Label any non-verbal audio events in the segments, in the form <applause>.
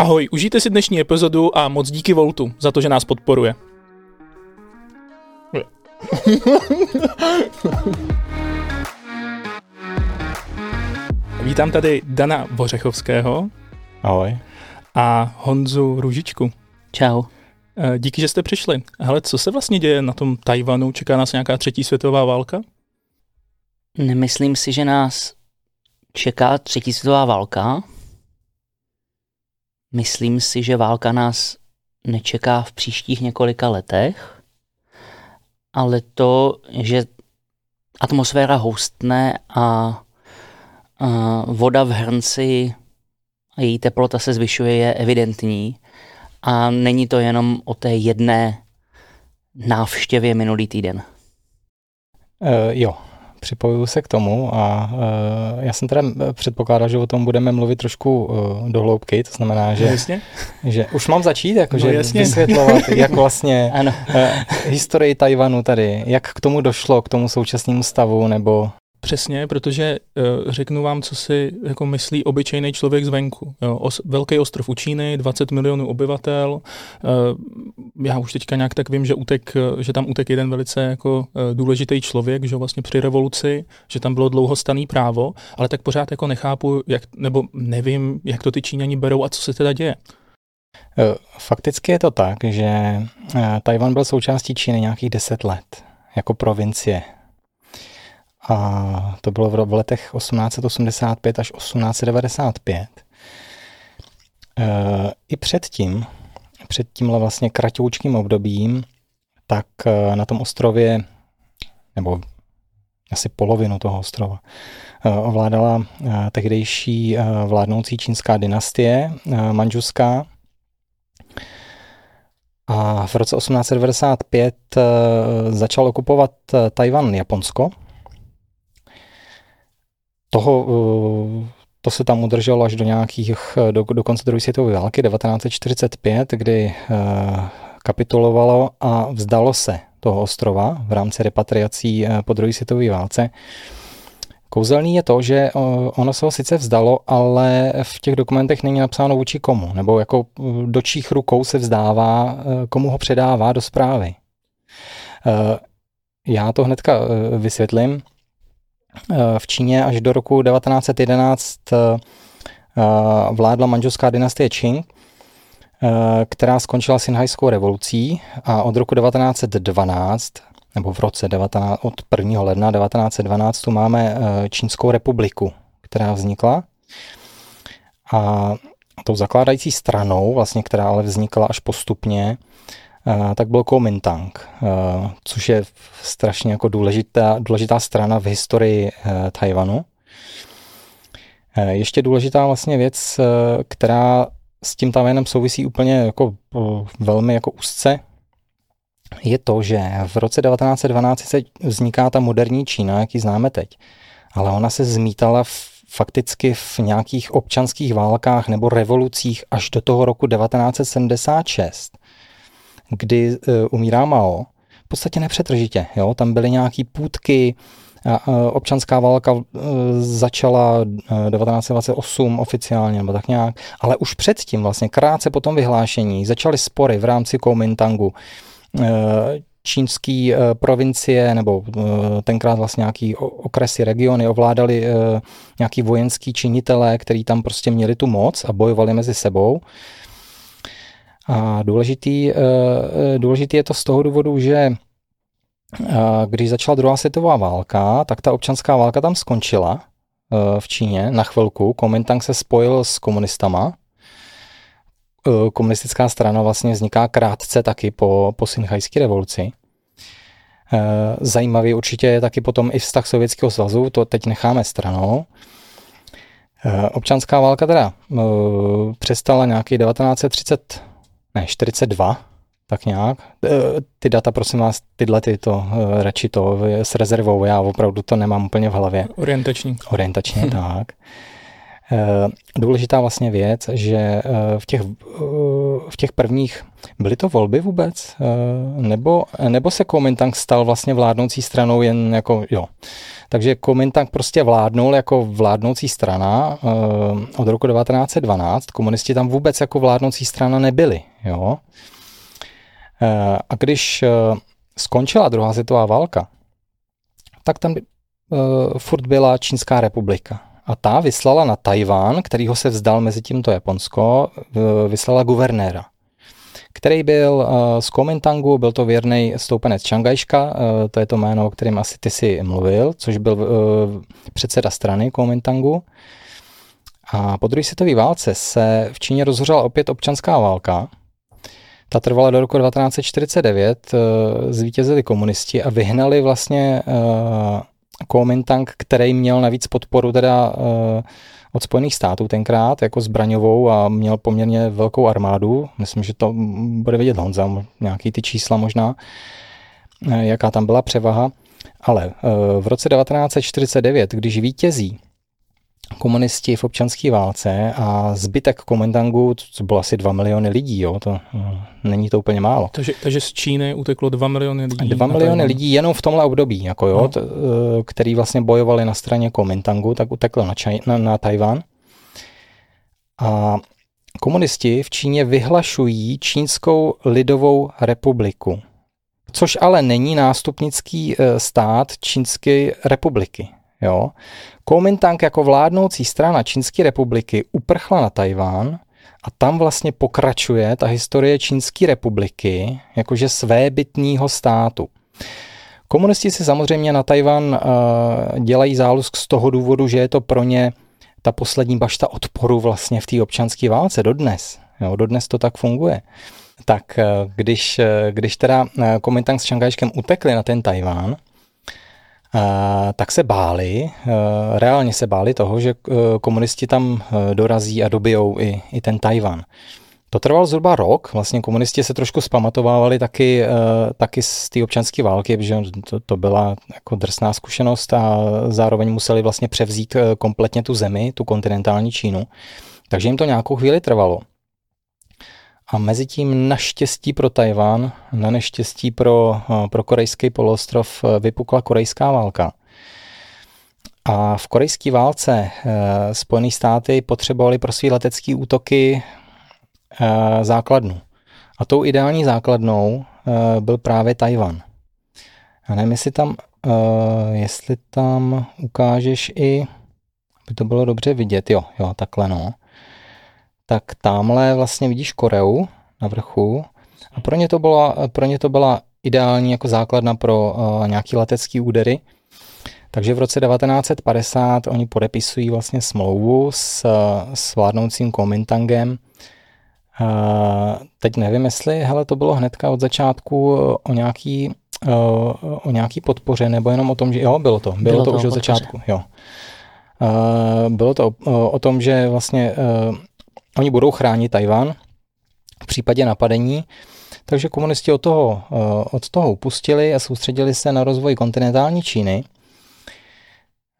Ahoj, užijte si dnešní epizodu a moc díky Voltu za to, že nás podporuje. <laughs> Vítám tady Dana Vořechovského. Ahoj. A Honzu Růžičku. Čau. Eh, díky, že jste přišli. Hele, co se vlastně děje na tom Tajvanu? Čeká nás nějaká třetí světová válka? Nemyslím si, že nás čeká třetí světová válka. Myslím si, že válka nás nečeká v příštích několika letech, ale to, že atmosféra houstne a, a voda v hrnci a její teplota se zvyšuje, je evidentní. A není to jenom o té jedné návštěvě minulý týden. Uh, jo, připojuju se k tomu a uh, já jsem teda předpokládal, že o tom budeme mluvit trošku uh, do hloubky, to znamená, že, jasně. že už mám začít, jakože no, jasně. vysvětlovat, jak vlastně <laughs> ano. Uh, historii Tajvanu tady, jak k tomu došlo, k tomu současnému stavu, nebo Přesně, protože uh, řeknu vám, co si jako myslí obyčejný člověk zvenku. Jo, os, velký ostrov u Číny, 20 milionů obyvatel. Uh, já už teďka nějak tak vím, že, utek, že tam utek jeden velice jako uh, důležitý člověk, že vlastně při revoluci, že tam bylo dlouho staný právo, ale tak pořád jako nechápu, jak, nebo nevím, jak to ty Číňani berou a co se teda děje. Fakticky je to tak, že Tajvan byl součástí Číny nějakých 10 let, jako provincie a to bylo v letech 1885 až 1895. E, I předtím, před tímhle vlastně kratoučkým obdobím, tak e, na tom ostrově, nebo asi polovinu toho ostrova, e, ovládala tehdejší vládnoucí čínská dynastie manžuská. A v roce 1895 začal okupovat Tajvan Japonsko, toho, eh, to se tam udrželo až do nějakých, do, do konce druhé světové války 1945, kdy eh, kapitulovalo a vzdalo se toho ostrova v rámci repatriací eh, po druhé světové válce. Kouzelný je to, že ono se ho sice vzdalo, ale v těch dokumentech není napsáno vůči komu, nebo jako do čích rukou se vzdává, komu ho předává do zprávy. Já to hnedka vysvětlím. Eh, v Číně až do roku 1911 eh, vládla manželská dynastie Qing, eh, která skončila Sinhajskou revolucí a od roku 1912 nebo v roce 19, od 1. ledna 1912 tu máme Čínskou republiku, která vznikla. A tou zakládající stranou, vlastně, která ale vznikla až postupně, tak byl Kuomintang, což je strašně jako důležitá, důležitá strana v historii e, Tajvanu. E, ještě důležitá vlastně věc, e, která s tím Tajvanem souvisí úplně jako velmi jako úzce, je to, že v roce 1912 se vzniká ta moderní Čína, jaký známe teď. Ale ona se zmítala v, fakticky v nějakých občanských válkách nebo revolucích až do toho roku 1976 kdy uh, umírá Mao, v podstatě nepřetržitě. Jo? Tam byly nějaký půdky, občanská válka uh, začala 1928 oficiálně, nebo tak nějak, ale už předtím, vlastně krátce po tom vyhlášení, začaly spory v rámci Kuomintangu. Čínský provincie nebo tenkrát vlastně nějaký okresy, regiony ovládali nějaký vojenský činitelé, kteří tam prostě měli tu moc a bojovali mezi sebou. A důležitý, eh, eh, důležitý je to z toho důvodu, že eh, když začala druhá světová válka, tak ta občanská válka tam skončila v Číně na chvilku. Kuomintang se spojil s komunistama. Komunistická strana vlastně vzniká krátce taky po, po Sinhajské revoluci. Zajímavý určitě je taky potom i vztah Sovětského svazu, to teď necháme stranou. Občanská válka teda přestala nějaký 1930 ne, 42, tak nějak. E, ty data, prosím vás, tyhle ty to, e, radši to s rezervou, já opravdu to nemám úplně v hlavě. Orientační. Orientačně, hm. <laughs> tak. Důležitá vlastně věc, že v těch v těch prvních, byly to volby vůbec? Nebo, nebo se Kuomintang stal vlastně vládnoucí stranou jen jako, jo. Takže Kuomintang prostě vládnul jako vládnoucí strana od roku 1912. Komunisti tam vůbec jako vládnoucí strana nebyli, jo. A když skončila druhá světová válka, tak tam furt byla Čínská republika a ta vyslala na Tajván, kterýho se vzdal mezi tímto Japonsko, vyslala guvernéra který byl z Kuomintangu, byl to věrný stoupenec Čangajška, to je to jméno, o kterém asi ty si mluvil, což byl předseda strany Kuomintangu. A po druhé světové válce se v Číně rozhořela opět občanská válka. Ta trvala do roku 1949, zvítězili komunisti a vyhnali vlastně Kuomintang, který měl navíc podporu teda uh, od Spojených států tenkrát jako zbraňovou a měl poměrně velkou armádu. Myslím, že to bude vidět Honza, nějaký ty čísla možná, jaká tam byla převaha. Ale v roce 1949, když vítězí komunisti v občanské válce a zbytek Kuomintangu, co bylo asi 2 miliony lidí, jo, to no, není to úplně málo. Takže, takže z Číny uteklo 2 miliony lidí? 2 miliony lidí jenom v tomhle období, jako jo, no. t, eh, který vlastně bojovali na straně Kuomintangu, tak uteklo na, Čaj, na, na Tajván. A komunisti v Číně vyhlašují Čínskou lidovou republiku, což ale není nástupnický eh, stát Čínské republiky. Jo. Kuomintang jako vládnoucí strana Čínské republiky uprchla na Tajván a tam vlastně pokračuje ta historie Čínské republiky jakože svébytního státu. Komunisti si samozřejmě na Tajvan uh, dělají zálusk z toho důvodu, že je to pro ně ta poslední bašta odporu vlastně v té občanské válce dodnes. Jo, dodnes to tak funguje. Tak eh, když, eh, když teda Kuomintang s Čangajškem utekli na ten Tajván, tak se báli, e, reálně se báli toho, že e, komunisti tam e, dorazí a dobijou i, i ten Tajvan. To trvalo zhruba rok, vlastně komunisti se trošku spamatovávali taky, taky z té občanské války, protože to, to byla jako drsná zkušenost a zároveň museli vlastně převzít kompletně tu zemi, tu kontinentální Čínu. Takže jim to nějakou chvíli trvalo. A mezi tím naštěstí pro Tajván, na neštěstí pro, eh, pro korejský poloostrov eh, vypukla korejská válka. A v korejské válce e, Spojené státy potřebovali pro své letecké útoky e, základnu. A tou ideální základnou e, byl právě Tajvan. Já nevím, jestli tam, e, jestli tam ukážeš i, by to bylo dobře vidět, jo, jo, takhle no tak tamhle vlastně vidíš Koreu na vrchu a pro ně to byla, pro ně to byla ideální jako základna pro uh, nějaký letecký údery. Takže v roce 1950 oni podepisují vlastně smlouvu s, s vládnoucím Komintangem. Uh, teď nevím, jestli hele, to bylo hnedka od začátku o nějaký, uh, o nějaký podpoře, nebo jenom o tom, že jo, bylo to, bylo, bylo to, to už od začátku, jo. Uh, bylo to o, o tom, že vlastně uh, Oni budou chránit Tajván v případě napadení, takže komunisti od toho, eh, od toho upustili a soustředili se na rozvoj kontinentální Číny.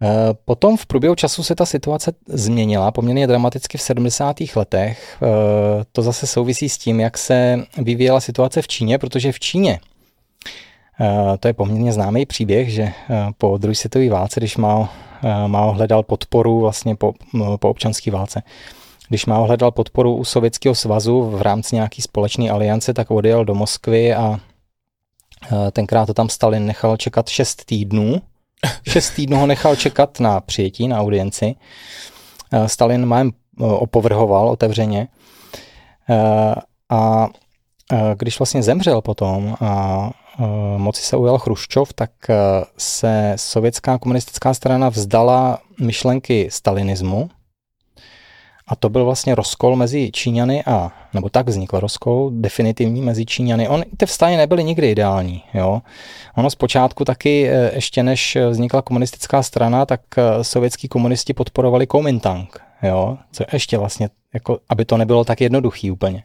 Eh, potom v průběhu času se ta situace změnila poměrně dramaticky v 70. letech. Eh, to zase souvisí s tím, jak se vyvíjela situace v Číně, protože v Číně to je poměrně známý příběh, že po druhé světové válce, když Mao, Mao hledal podporu vlastně po, po občanské válce, když má hledal podporu u Sovětského svazu v rámci nějaký společné aliance, tak odjel do Moskvy a tenkrát to tam Stalin nechal čekat 6 týdnů. <laughs> 6 týdnů ho nechal čekat na přijetí, na audienci. Stalin mám opovrhoval otevřeně. A když vlastně zemřel potom a moci se ujal Chruščov, tak se sovětská komunistická strana vzdala myšlenky stalinismu a to byl vlastně rozkol mezi Číňany a, nebo tak vznikl rozkol definitivní mezi Číňany. On, ty vztahy nebyly nikdy ideální. Jo. Ono zpočátku taky, e, ještě než vznikla komunistická strana, tak e, sovětský komunisti podporovali Kuomintang. Jo. Co ještě vlastně, jako, aby to nebylo tak jednoduchý úplně.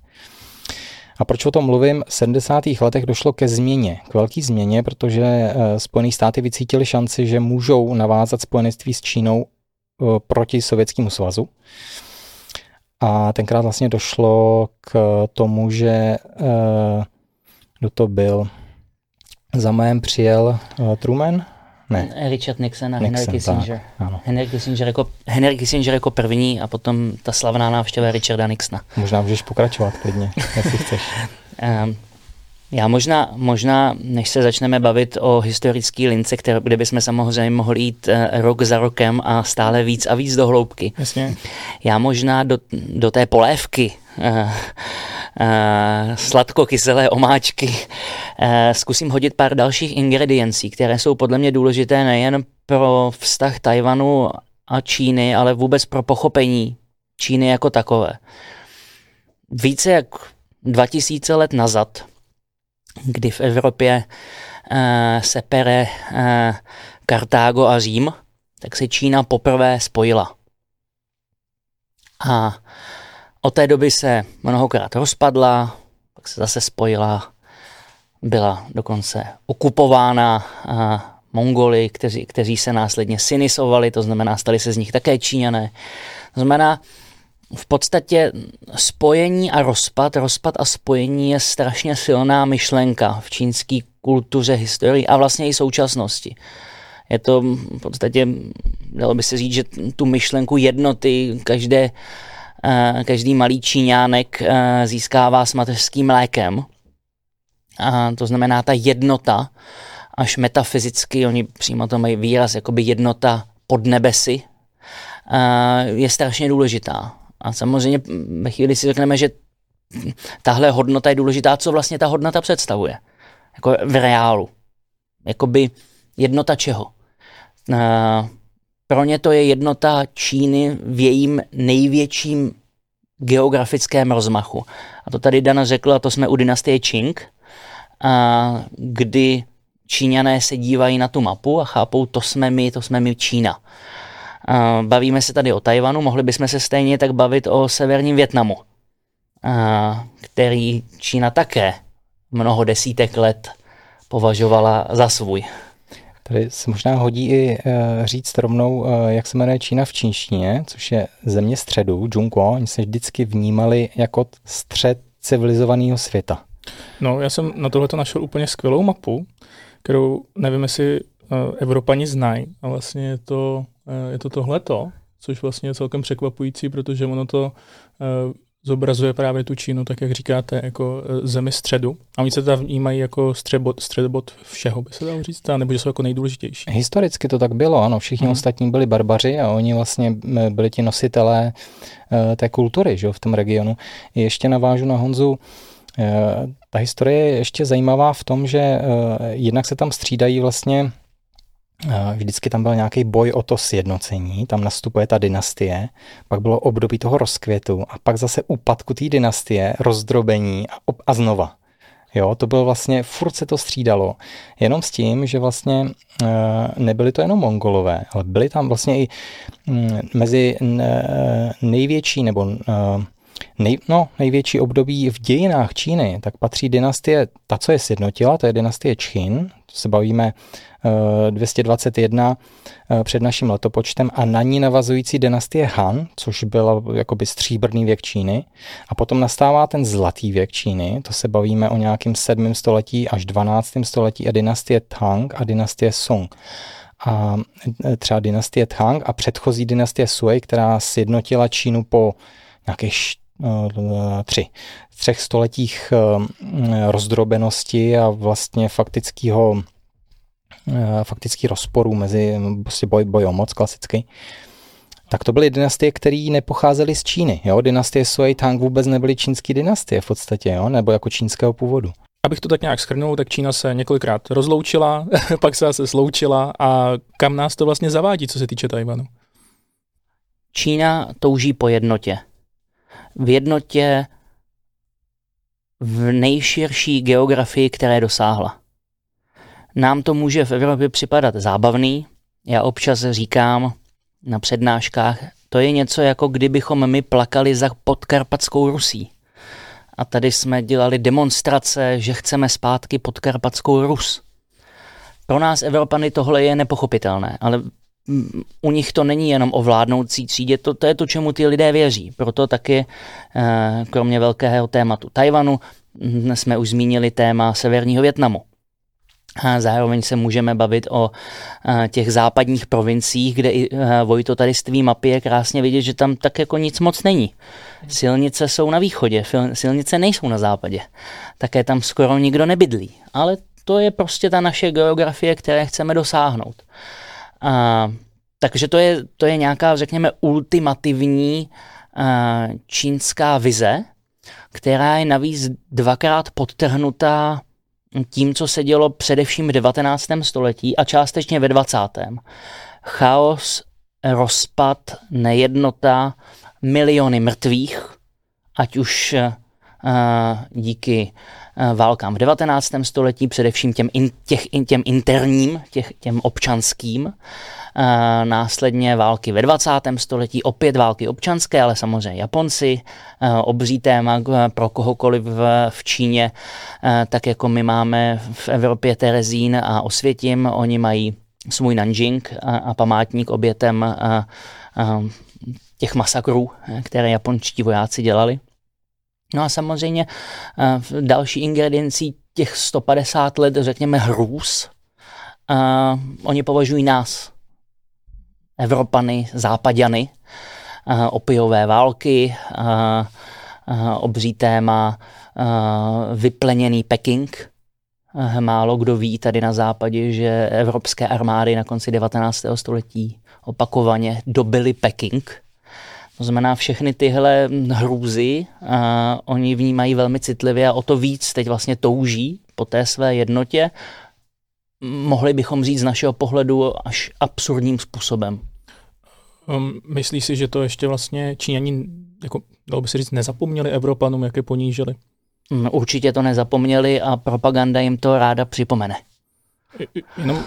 A proč o tom mluvím? V 70. letech došlo ke změně, k velké změně, protože e, Spojené státy vycítili šanci, že můžou navázat spojenectví s Čínou proti Sovětskému svazu. A tenkrát vlastně došlo k tomu, že kdo to byl, za mém přijel Truman, ne. Richard Nixon a Nixon, Henry Kissinger. Tak, ano. Henry, Kissinger jako, Henry Kissinger jako první a potom ta slavná návštěva Richarda Nixona. Možná můžeš pokračovat klidně, jestli chceš. um, <laughs> já možná, možná, než se začneme bavit o historické lince, které, kde bychom samozřejmě mohli jít uh, rok za rokem a stále víc a víc do hloubky. Jasně. Já možná do, do té polévky uh, uh, sladko-kyselé omáčky uh, zkusím hodit pár dalších ingrediencí, které jsou podle mě důležité nejen pro vztah Tajvanu a Číny, ale vůbec pro pochopení Číny jako takové. Více jak 2000 let nazad kdy v Evropě uh, se pere uh, Kartágo a Řím, tak se Čína poprvé spojila. A od té doby se mnohokrát rozpadla, pak se zase spojila, byla dokonce okupována uh, Mongoly, kteří, kteří se následně sinisovali, to znamená, stali se z nich také Číňané. To znamená, v podstatě spojení a rozpad, rozpad a spojení je strašně silná myšlenka v čínské kultuře, historii a vlastně i současnosti. Je to v podstatě, dalo by se říct, že tu myšlenku jednoty každé, eh, každý malý číňánek eh, získává s mateřským mlékem. A to znamená ta jednota, až metafyzicky, oni přímo to mají výraz, jakoby jednota pod nebesy, eh, je strašně důležitá. A samozřejmě ve chvíli si řekneme, že tahle hodnota je důležitá, co vlastně ta hodnota představuje. Jako v reálu. Jakoby jednota čeho? Pro ně to je jednota Číny v jejím největším geografickém rozmachu. A to tady Dana řekla, to jsme u dynastie Qing, a kdy Číňané se dívají na tu mapu a chápou, to jsme my, to jsme my Čína. Bavíme se tady o Tajvanu, mohli bychom se stejně tak bavit o severním Větnamu, který Čína také mnoho desítek let považovala za svůj. Tady se možná hodí i uh, říct rovnou, uh, jak se jmenuje Čína v čínštině, což je země středu, Zhongguo. Oni se vždycky vnímali jako střed civilizovaného světa. No, já jsem na tohle našel úplně skvělou mapu, kterou nevím, jestli uh, Evropani znají. A vlastně je to je to tohleto, což vlastně je celkem překvapující, protože ono to eh, zobrazuje právě tu Čínu, tak jak říkáte, jako eh, zemi středu. A oni se tam vnímají jako středbod, středbod všeho, by se dalo říct, nebo že jsou jako nejdůležitější. Historicky to tak bylo, ano. Všichni hmm. ostatní byli barbaři a oni vlastně byli ti nositelé té kultury že, v tom regionu. Ještě navážu na Honzu, ta historie je ještě zajímavá v tom, že jednak se tam střídají vlastně Vždycky tam byl nějaký boj o to sjednocení, tam nastupuje ta dynastie, pak bylo období toho rozkvětu a pak zase úpadku té dynastie, rozdrobení a, a znova. Jo, to bylo vlastně, furt se to střídalo. Jenom s tím, že vlastně nebyli to jenom mongolové, ale byli tam vlastně i mm, mezi největší nebo nej, no, největší období v dějinách Číny, tak patří dynastie, ta, co je sjednotila, to je dynastie Čchin, to se bavíme 221 eh, před naším letopočtem a na ní navazující dynastie Han, což byla jakoby stříbrný věk Číny. A potom nastává ten zlatý věk Číny, to se bavíme o nějakém 7. století až 12. století a dynastie Tang a dynastie Song a eh, třeba dynastie Tang a předchozí dynastie Sui, která sjednotila Čínu po nějakých eh, tři, třech stoletích rozdrobenosti a vlastně faktického Eh, faktických rozporů mezi prostě boj, boj o moc klasický, tak to byly dynastie, které nepocházely z Číny. Jo? Dynastie Sui Tang vůbec nebyly čínské dynastie v podstatě, jo? nebo jako čínského původu. Abych to tak nějak schrnul, tak Čína se několikrát rozloučila, <laughs> pak se zase sloučila a kam nás to vlastně zavádí, co se týče Tajvanu? Čína touží po jednotě. V jednotě v nejširší geografii, které dosáhla. Nám to může v Evropě připadat zábavný. Já občas říkám na přednáškách, to je něco jako kdybychom my plakali za podkarpatskou Rusí. A tady jsme dělali demonstrace, že chceme zpátky podkarpatskou Rus. Pro nás Evropany tohle je nepochopitelné, ale u nich to není jenom o vládnoucí třídě, to, to je to, čemu ty lidé věří. Proto taky, eh, kromě velkého tématu Tajvanu, jsme už zmínili téma Severního Větnamu. A zároveň se můžeme bavit o těch západních provinciích, kde i Vojto tady z tvý mapy je krásně vidět, že tam tak jako nic moc není. Silnice jsou na východě, silnice nejsou na západě. Také tam skoro nikdo nebydlí. Ale to je prostě ta naše geografie, které chceme dosáhnout. A, takže to je, to je nějaká, řekněme, ultimativní a, čínská vize, která je navíc dvakrát podtrhnutá tím, co se dělo především v 19. století a částečně ve 20. Chaos, rozpad, nejednota, miliony mrtvých, ať už uh, díky válkám v 19. století, především těm, in, těch, těm interním, těch, těm občanským, Uh, následně války ve 20. století, opět války občanské, ale samozřejmě Japonci, uh, obří téma pro kohokoliv v, v Číně, tak jako my máme v Evropě Terezín a Osvětim, oni mají svůj Nanjing a, a památník obětem a, a těch masakrů, které japonští vojáci dělali. No a samozřejmě další ingrediencí těch 150 let, řekněme, hrůz, oni považují nás, Evropany, Západěny, opiové války, obří téma, vypleněný Peking. Málo kdo ví tady na západě, že evropské armády na konci 19. století opakovaně dobili Peking. To znamená, všechny tyhle hrůzy a oni vnímají velmi citlivě a o to víc teď vlastně touží po té své jednotě mohli bychom říct z našeho pohledu až absurdním způsobem. Um, myslíš si, že to ještě vlastně Číňani, jako, dalo by se říct, nezapomněli Evropanům, jak je ponížili? Mm, určitě to nezapomněli a propaganda jim to ráda připomene. Jenom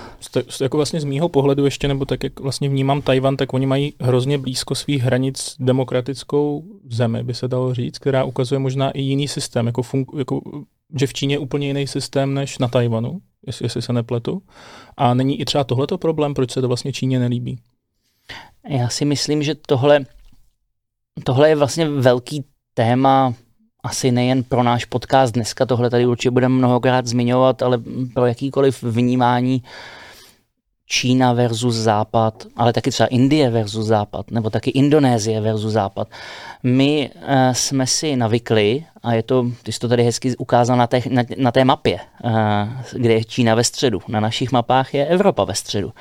z, jako vlastně z mýho pohledu ještě, nebo tak jak vlastně vnímám Tajvan, tak oni mají hrozně blízko svých hranic demokratickou zemi, by se dalo říct, která ukazuje možná i jiný systém, jako, fun, jako že v Číně je úplně jiný systém než na Tajvanu, jestli, jestli se nepletu. A není i třeba tohleto problém, proč se to vlastně Číně nelíbí? Já si myslím, že tohle, tohle je vlastně velký téma asi nejen pro náš podcast dneska, tohle tady určitě budeme mnohokrát zmiňovat, ale pro jakýkoliv vnímání Čína versus Západ, ale taky třeba Indie versus Západ, nebo taky Indonésie versus Západ. My uh, jsme si navykli, a je to, ty jsi to tady hezky ukázal na té, na, na té mapě, uh, kde je Čína ve středu. Na našich mapách je Evropa ve středu.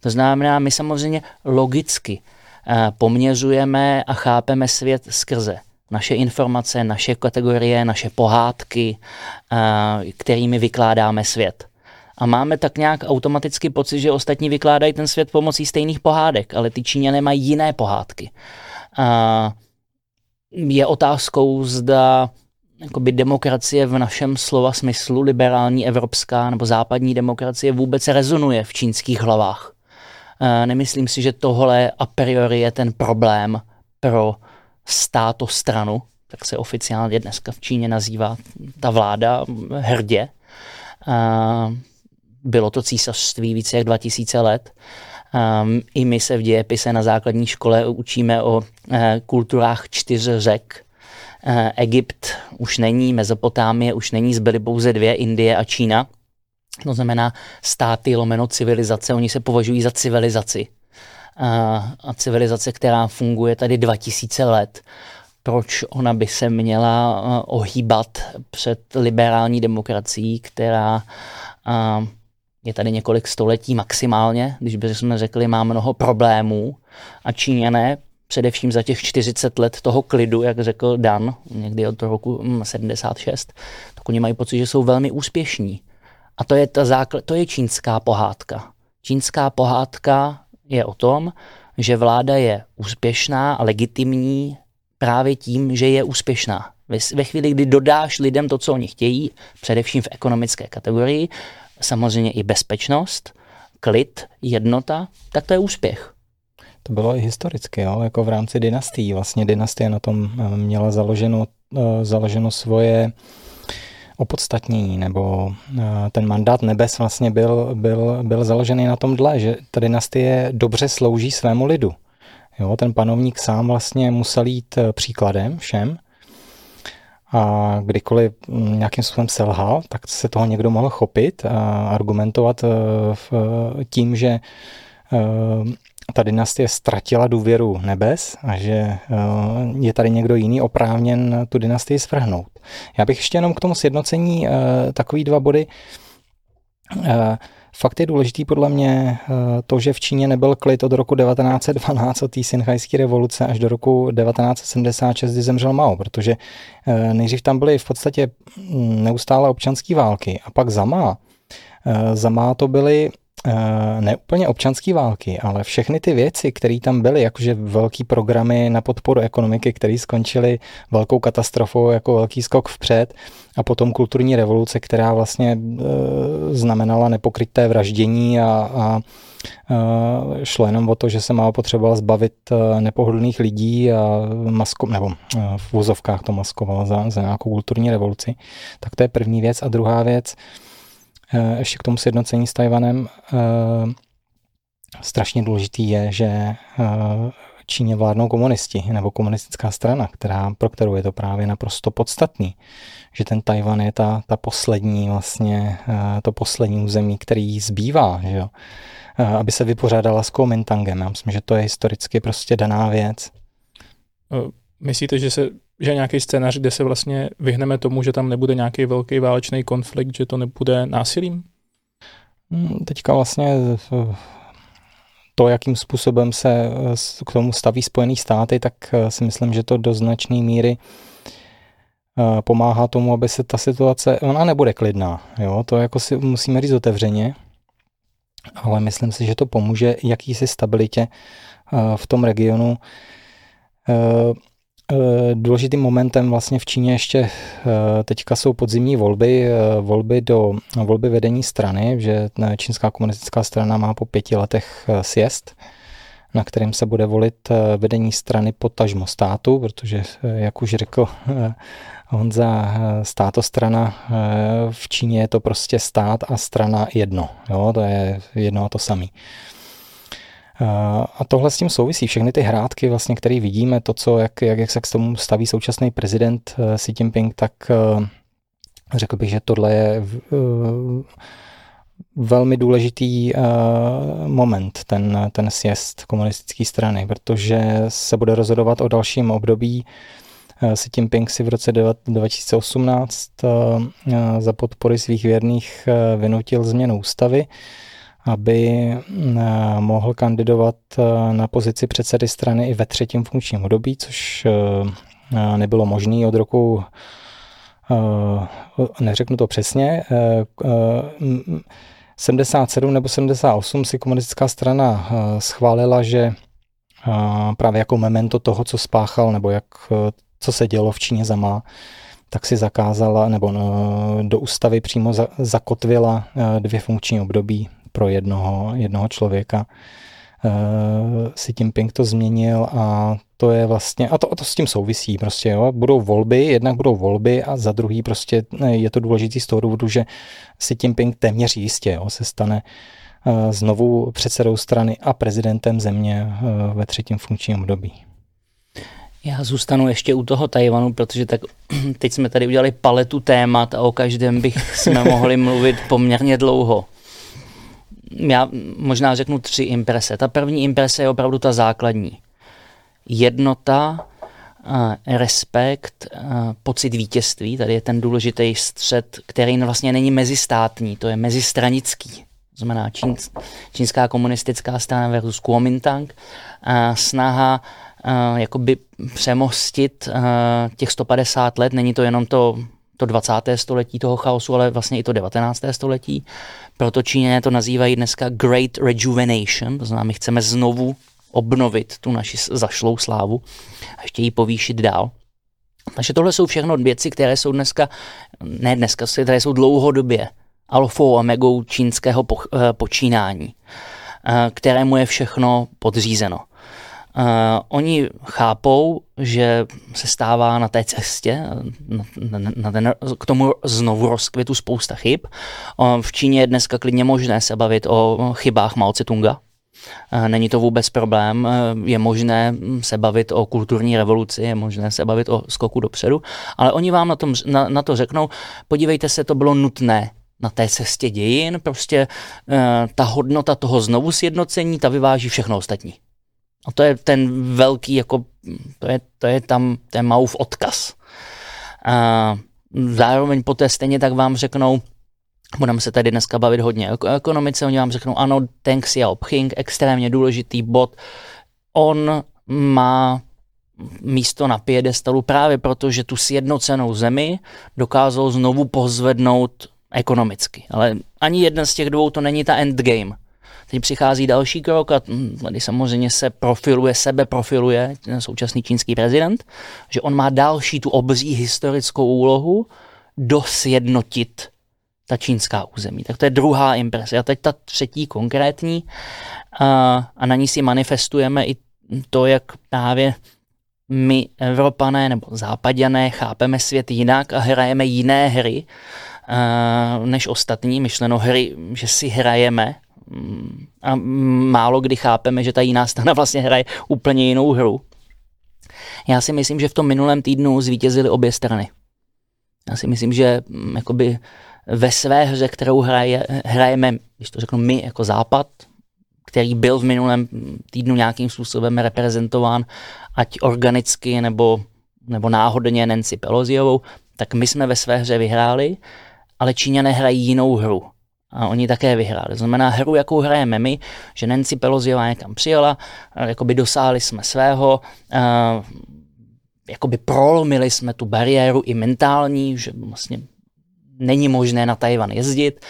To znamená, my samozřejmě logicky uh, poměřujeme a chápeme svět skrze naše informace, naše kategorie, naše pohádky, kterými vykládáme svět. A máme tak nějak automaticky pocit, že ostatní vykládají ten svět pomocí stejných pohádek, ale ty Číňané mají jiné pohádky. Je otázkou, zda jakoby demokracie v našem slova smyslu, liberální evropská nebo západní demokracie vůbec rezonuje v čínských hlavách. Nemyslím si, že tohle a priori je ten problém pro státostranu, tak se oficiálně dneska v Číně nazývá ta vláda hrdě. Bylo to císařství více jak 2000 let. I my se v dějepise na základní škole učíme o e, kulturách čtyř řek. E, Egypt už není, Mezopotámie už není, zbyly pouze dvě, Indie a Čína. To znamená státy lomeno civilizace, oni se považují za civilizaci a civilizace, která funguje tady 2000 let, proč ona by se měla ohýbat před liberální demokracií, která je tady několik století maximálně, když bychom řekli, má mnoho problémů a Číňané především za těch 40 let toho klidu, jak řekl Dan, někdy od roku 76, hm, tak oni mají pocit, že jsou velmi úspěšní. A to je, ta základ, to je čínská pohádka. Čínská pohádka je o tom, že vláda je úspěšná a legitimní právě tím, že je úspěšná. Ve chvíli, kdy dodáš lidem to, co oni chtějí, především v ekonomické kategorii, samozřejmě i bezpečnost, klid, jednota, tak to je úspěch. To bylo i historicky, jo? jako v rámci dynastií. Vlastně dynastie na tom eh, měla založeno, eh, založeno svoje opodstatnění, nebo ten mandát nebes vlastně byl, byl, byl založený na tom dle, že ta dynastie dobře slouží svému lidu. Jo, ten panovník sám vlastně musel jít příkladem všem a kdykoliv nějakým způsobem selhal, tak se toho někdo mohl chopit a argumentovat tím, že ta dynastie ztratila důvěru nebes a že eh, je tady někdo jiný oprávněn tu dynastii svrhnout. Já bych ještě jenom k tomu sjednocení eh, takový dva body. Eh, fakt je důležitý podle mě to, že v Číně nebyl klid od roku 1912, od té synchajské revoluce, až do roku 1976, kdy zemřel Mao, protože nejdřív tam byly v podstatě mm, neustále občanské války a pak za Mao. Za Mao to byly ne úplně občanské války, ale všechny ty věci, které tam byly, jakože velký programy na podporu ekonomiky, které skončily velkou katastrofou jako velký skok vpřed a potom kulturní revoluce, která vlastně e, znamenala nepokryté vraždění a, a e, šlo jenom o to, že se má potřeboval zbavit nepohodlných lidí a masko, nebo v vozovkách to maskovalo za, za nějakou kulturní revoluci. Tak to je první věc. A druhá věc, Eh, ještě k tomu sjednocení s Tajvanem. Eh, strašně důležitý je, že eh, Číně vládnou komunisti nebo komunistická strana, která, pro kterou je to právě naprosto podstatný, že ten Tajvan je ta, ta poslední vlastně, to poslední území, který zbývá, že jo? aby se vypořádala s Kuomintangem. Já myslím, že to je historicky prostě daná věc. Myslíte, že se že nějaký scénář, kde se vlastně vyhneme tomu, že tam nebude nějaký velký válečný konflikt, že to nebude násilím? Hmm, teďka vlastně to, jakým způsobem se k tomu staví Spojené státy, tak eh, si myslím, že to do značné míry eh, pomáhá tomu, aby se ta situace, ona nebude klidná, jo, to jako si musíme říct otevřeně, ale myslím si, že to pomůže jakýsi stabilitě eh, v tom regionu. Eh, důležitým momentem vlastně v Číně ještě eh, teďka jsou podzimní volby, eh, volby do volby vedení strany, že čínská komunistická strana má po pěti letech sjezd, na kterém se bude volit vedení strany potažmo státu, protože, jak už řekl Honza, státostrana v Číně je to prostě stát a strana jedno. Jo, to je jedno a to samé. A tohle s tím souvisí. Všechny ty hrátky, vlastně, které vidíme, to, co, jak, jak, jak se k tomu staví současný prezident eh, Xi Jinping, tak eh, řekl bych, že tohle je eh, velmi důležitý moment, ten, ten sjezd komunistické strany, protože se bude rozhodovat o dalším období. Xi Jinping si v roce 2018 za podpory svých věrných vynutil změnu ústavy, aby eh, mohl kandidovat eh, na pozici předsedy strany i ve třetím funkčním období, což eh, nebylo možné od roku, neřeknu to přesně, 77 nebo 78 si komunistická strana schválila, že právě jako memento toho, co spáchal, nebo jak, co se dělo v Číně za má, tak si zakázala, nebo do ústavy přímo zakotvila dvě funkční období pro jednoho, jednoho člověka. Si tím Pink to změnil a to je vlastně, a to, to s tím souvisí prostě, jo. budou volby, jednak budou volby a za druhý prostě je to důležitý z toho důvodu, že si tím Pink téměř jistě jo, se stane eh, znovu předsedou strany a prezidentem země eh, ve třetím funkčním období. Já zůstanu ještě u toho Tajvanu, protože tak <clears throat> teď jsme tady udělali paletu témat a o každém bych jsme mohli mluvit poměrně dlouho já možná řeknu tři imprese. Ta první imprese je opravdu ta základní. Jednota, respekt, pocit vítězství. Tady je ten důležitý střed, který vlastně není mezistátní, to je mezistranický. To znamená čín, čínská komunistická strana versus Kuomintang. A snaha jakoby přemostit těch 150 let, není to jenom to to 20. století toho chaosu, ale vlastně i to 19. století. Proto Číňané to nazývají dneska Great Rejuvenation, to znamená, my chceme znovu obnovit tu naši zašlou slávu a ještě ji povýšit dál. Takže tohle jsou všechno věci, které jsou dneska, ne dneska, které jsou dlouhodobě alfou a megou čínského eh, počínání, eh, kterému je všechno podřízeno. Oni chápou, že se stává na té cestě na, na, ten, k tomu znovu rozkvětu spousta chyb. Uh, v Číně je dneska klidně možné se bavit o chybách Mao Tse-tunga. Není to vůbec problém, je možné se bavit o kulturní revoluci, je možné se bavit o skoku dopředu, ale oni vám na, tom, na, na to řeknou, podívejte se, to bylo nutné na té cestě dějin, prostě ta hodnota toho znovu sjednocení, ta vyváží všechno ostatní. A to je ten velký, jako, to je, to je tam ten Mauf odkaz. A zároveň poté stejně tak vám řeknou, budeme se tady dneska bavit hodně o ekonomice, oni vám řeknou, ano, Deng Xiaoping, extrémně důležitý bod, on má místo na piedestalu právě proto, že tu sjednocenou zemi dokázal znovu pozvednout ekonomicky. Ale ani jeden z těch dvou to není ta endgame. Teď přichází další krok a tady samozřejmě se profiluje, sebe profiluje ten současný čínský prezident, že on má další tu obří historickou úlohu dosjednotit ta čínská území. Tak to je druhá imprese. A teď ta třetí konkrétní a, a na ní si manifestujeme i to, jak právě my, Evropané nebo Západěné, chápeme svět jinak a hrajeme jiné hry uh, než ostatní, myšleno hry, že si hrajeme a málo kdy chápeme, že ta jiná strana <laughs> vlastně hraje úplně jinou hru. Já si myslím, že v tom minulém týdnu zvítězily obě strany. Já si myslím, že mm, jakoby ve své hře, kterou hraje, hrajeme, když to řeknu my jako Západ, který byl v minulém týdnu nějakým způsobem reprezentován, ať organicky nebo, nebo náhodně Nancy Pelosiovou, tak my jsme ve své hře vyhráli, ale Číňané hrají jinou hru a oni také vyhráli. To znamená hru, jakou hrajeme my, že Nancy Pelosiová někam přijela, jakoby dosáhli jsme svého, jakoby prolomili jsme tu bariéru i mentální, že vlastně není možné na Tajvan jezdit.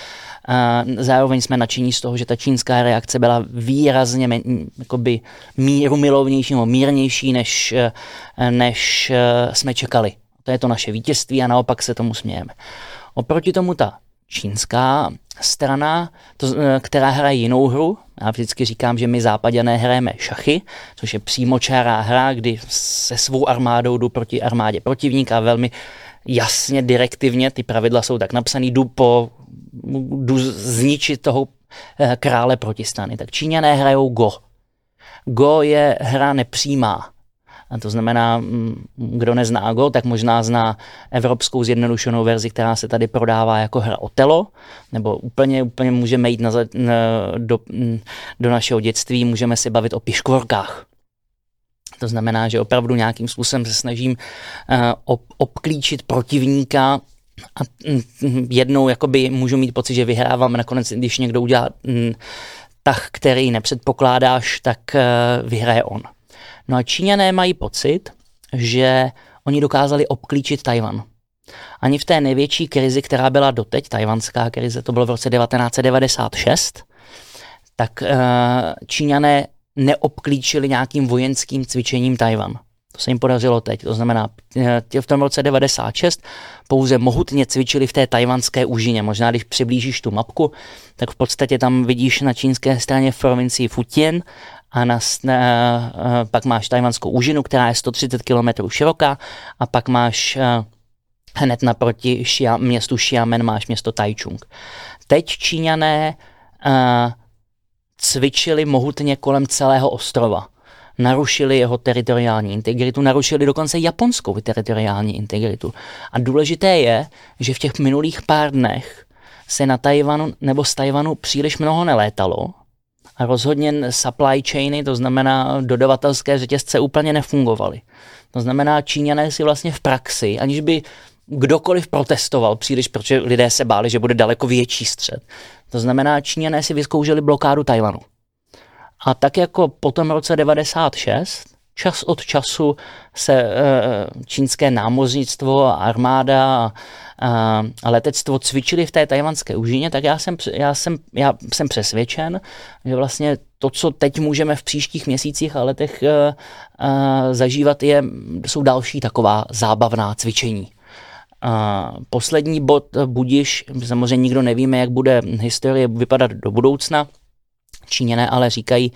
Zároveň jsme nadšení z toho, že ta čínská reakce byla výrazně jakoby míru milovnější nebo mírnější, než, než jsme čekali. To je to naše vítězství a naopak se tomu smějeme. Oproti tomu ta čínská strana, to, eh, která hraje jinou hru. Já vždycky říkám, že my západěné hrajeme šachy, což je přímočárá hra, kdy se svou armádou jdu proti armádě protivníka velmi jasně, direktivně, ty pravidla jsou tak napsané, jdu, po, jdu zničit toho eh, krále protistrany. Tak Číňané hrajou Go. Go je hra nepřímá. A to znamená, kdo nezná Go, tak možná zná evropskou zjednodušenou verzi, která se tady prodává jako hra Otelo, nebo úplně, úplně můžeme jít na, na, do, do našeho dětství, můžeme si bavit o piškvorkách. To znamená, že opravdu nějakým způsobem se snažím uh, ob, obklíčit protivníka a jednou jakoby můžu mít pocit, že vyhrávám, nakonec když někdo udělá tah, který nepředpokládáš, tak uh, vyhraje on. No a Číňané mají pocit, že oni dokázali obklíčit Tajvan. Ani v té největší krizi, která byla doteď, tajvanská krize, to bylo v roce 1996, tak eh, Číňané neobklíčili nějakým vojenským cvičením Tajvan. To se jim podařilo teď. To znamená, tě v tom roce 96 pouze mohutně cvičili v té tajvanské úžině. Možná, když přiblížíš tu mapku, tak v podstatě tam vidíš na čínské straně v provincii Fujian a na, na, pak máš tajvanskou úžinu, která je 130 km široká a pak máš hned naproti šia, městu Xiamen máš město Taichung. Teď Číňané uh, cvičili mohutně kolem celého ostrova. Narušili jeho teritoriální integritu, narušili dokonce japonskou teritoriální integritu. A důležité je, že v těch minulých pár dnech se na Tajvanu nebo z Tajvanu příliš mnoho nelétalo, rozhodně supply chainy, to znamená dodavatelské řetězce, úplně nefungovaly. To znamená, Číňané si vlastně v praxi, aniž by kdokoliv protestoval příliš, protože lidé se báli, že bude daleko větší střed. To znamená, Číňané si vyzkoušeli blokádu Tajvanu. A tak jako po tom roce 96, čas od času se e, čínské námořnictvo armáda a, letectvo cvičili v té tajvanské úžině, tak já jsem, já, jsem, já jsem přesvědčen, že vlastně to, co teď můžeme v příštích měsících a letech e, e, zažívat, je, jsou další taková zábavná cvičení. A poslední bod Budiš, samozřejmě nikdo nevíme, jak bude historie vypadat do budoucna, Číňané ale říkají,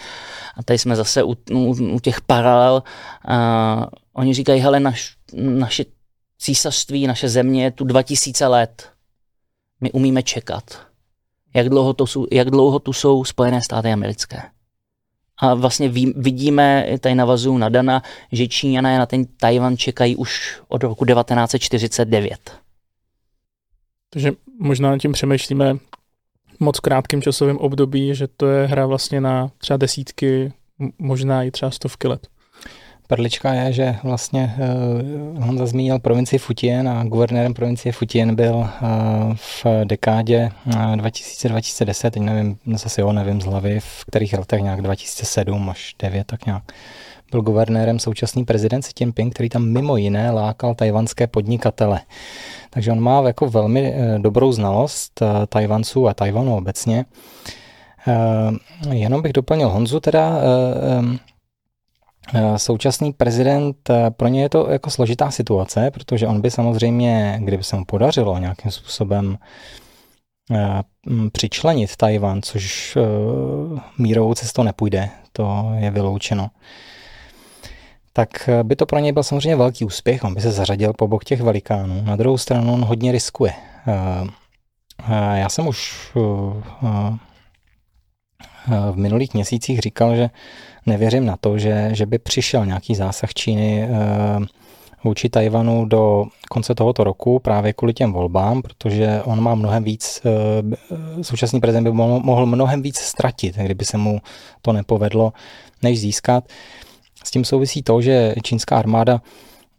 a tady jsme zase u, u, u těch paralel, uh, oni říkají, hele, naš, naše císařství, naše země je tu 2000 let. My umíme čekat. Jak dlouho, to jsou, jak dlouho tu jsou Spojené státy americké. A vlastně ví, vidíme, tady navazuju na Dana, že Číňané na ten Tajvan čekají už od roku 1949. Takže možná tím přemýšlíme moc krátkým časovým období, že to je hra vlastně na třeba desítky, možná i třeba stovky let. Perlička je, že vlastně uh, Honza zmínil provincii Futien a guvernérem provincie Futien byl uh, v dekádě uh, 2000-2010, teď nevím, zase jo, nevím z hlavy, v kterých letech nějak 2007 až 9, tak nějak byl guvernérem současný prezident Xi Jinping, který tam mimo jiné lákal tajvanské podnikatele. Takže on má jako velmi uh, dobrou znalost uh, Tajvanců a Tajvanu obecně. Uh, jenom bych doplnil Honzu teda, Eh, současný prezident, eh, pro ně je to jako složitá situace, protože on by samozřejmě, kdyby se mu podařilo nějakým způsobem eh, přičlenit Tajvan, což mírovou cestou nepůjde, to je vyloučeno, tak by to pro něj byl samozřejmě velký úspěch, on by se zařadil po bok těch velikánů. Na druhou stranu on hodně riskuje. Já jsem už v minulých měsících říkal, že nevěřím na to, že, že by přišel nějaký zásah Číny eh, vůči Tajvanu do konce tohoto roku právě kvůli těm volbám, protože on má mnohem víc, eh, současný prezident by mohl mnohem víc ztratit, kdyby se mu to nepovedlo, než získat. S tím souvisí to, že čínská armáda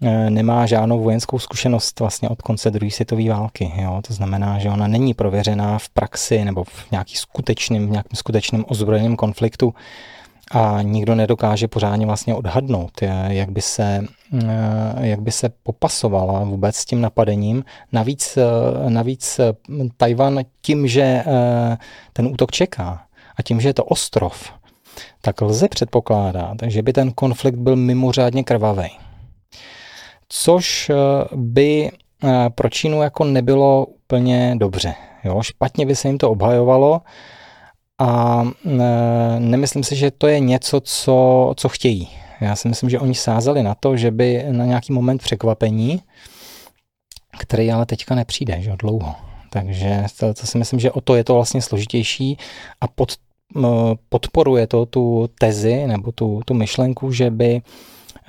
eh, nemá žádnou vojenskou zkušenost vlastně od konce druhé světové války. Jo? To znamená, že ona není prověřená v praxi nebo v nějaký skutečným, nějakým skutečným ozbrojeném konfliktu a nikdo nedokáže pořádně vlastně odhadnout, jak by se, eh, jak by se popasovala vůbec s tím napadením. Navíc, eh, navíc Tajvan tím, že ten útok čeká a tím, že je to ostrov, tak lze předpokládat, že by ten konflikt byl mimořádně krvavý. Což by pro Čínu jako nebylo úplně dobře. Jo? Špatně by se jim to obhajovalo, a e, nemyslím si, že to je něco, co, co chtějí. Já si myslím, že oni sázeli na to, že by na nějaký moment překvapení, který ale teďka nepřijde, že dlouho. Takže to, to si myslím, že o to je to vlastně složitější a pod, podporuje to tu tezi nebo tu, tu myšlenku, že by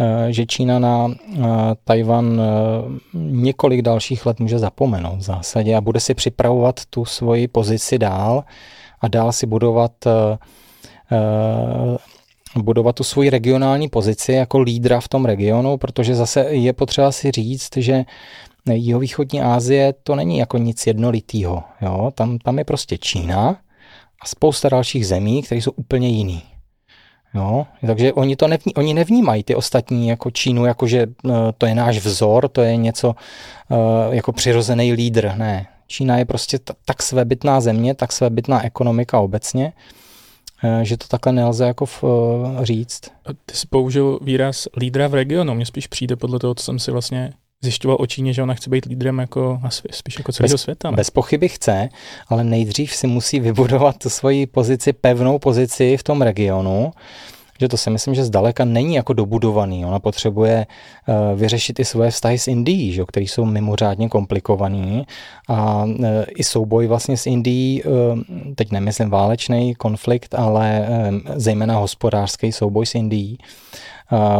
e, že Čína na e, Tajvan několik dalších let může zapomenout v zásadě a bude si připravovat tu svoji pozici dál a dál si budovat budovat tu svoji regionální pozici jako lídra v tom regionu, protože zase je potřeba si říct, že jihovýchodní Asie to není jako nic jednolitýho. Jo? Tam, tam je prostě Čína a spousta dalších zemí, které jsou úplně jiný. Jo? Takže oni to nevní, oni nevnímají ty ostatní jako Čínu, jako že uh, to je náš vzor, to je něco uh, jako přirozený lídr. Ne, Čína je prostě tak svébytná země, tak svébytná ekonomika obecně, eh, že to takhle nelze jako v, eh, říct. Ty jsi použil výraz lídra v regionu. Mně spíš přijde podle toho, co jsem si vlastně zjišťoval o Číně, že ona chce být lídrem jako, spíš jako celého bez, světa. Ne? Bez pochyby chce, ale nejdřív si musí vybudovat tu svoji pozici, pevnou pozici v tom regionu, že to si myslím, že zdaleka není jako dobudovaný. Ona potřebuje uh, vyřešit i svoje vztahy s Indií, že, které jsou mimořádně komplikovaný a uh, i souboj vlastně s Indií, uh, teď nemyslím válečný konflikt, ale zejména hospodářský souboj s Indií,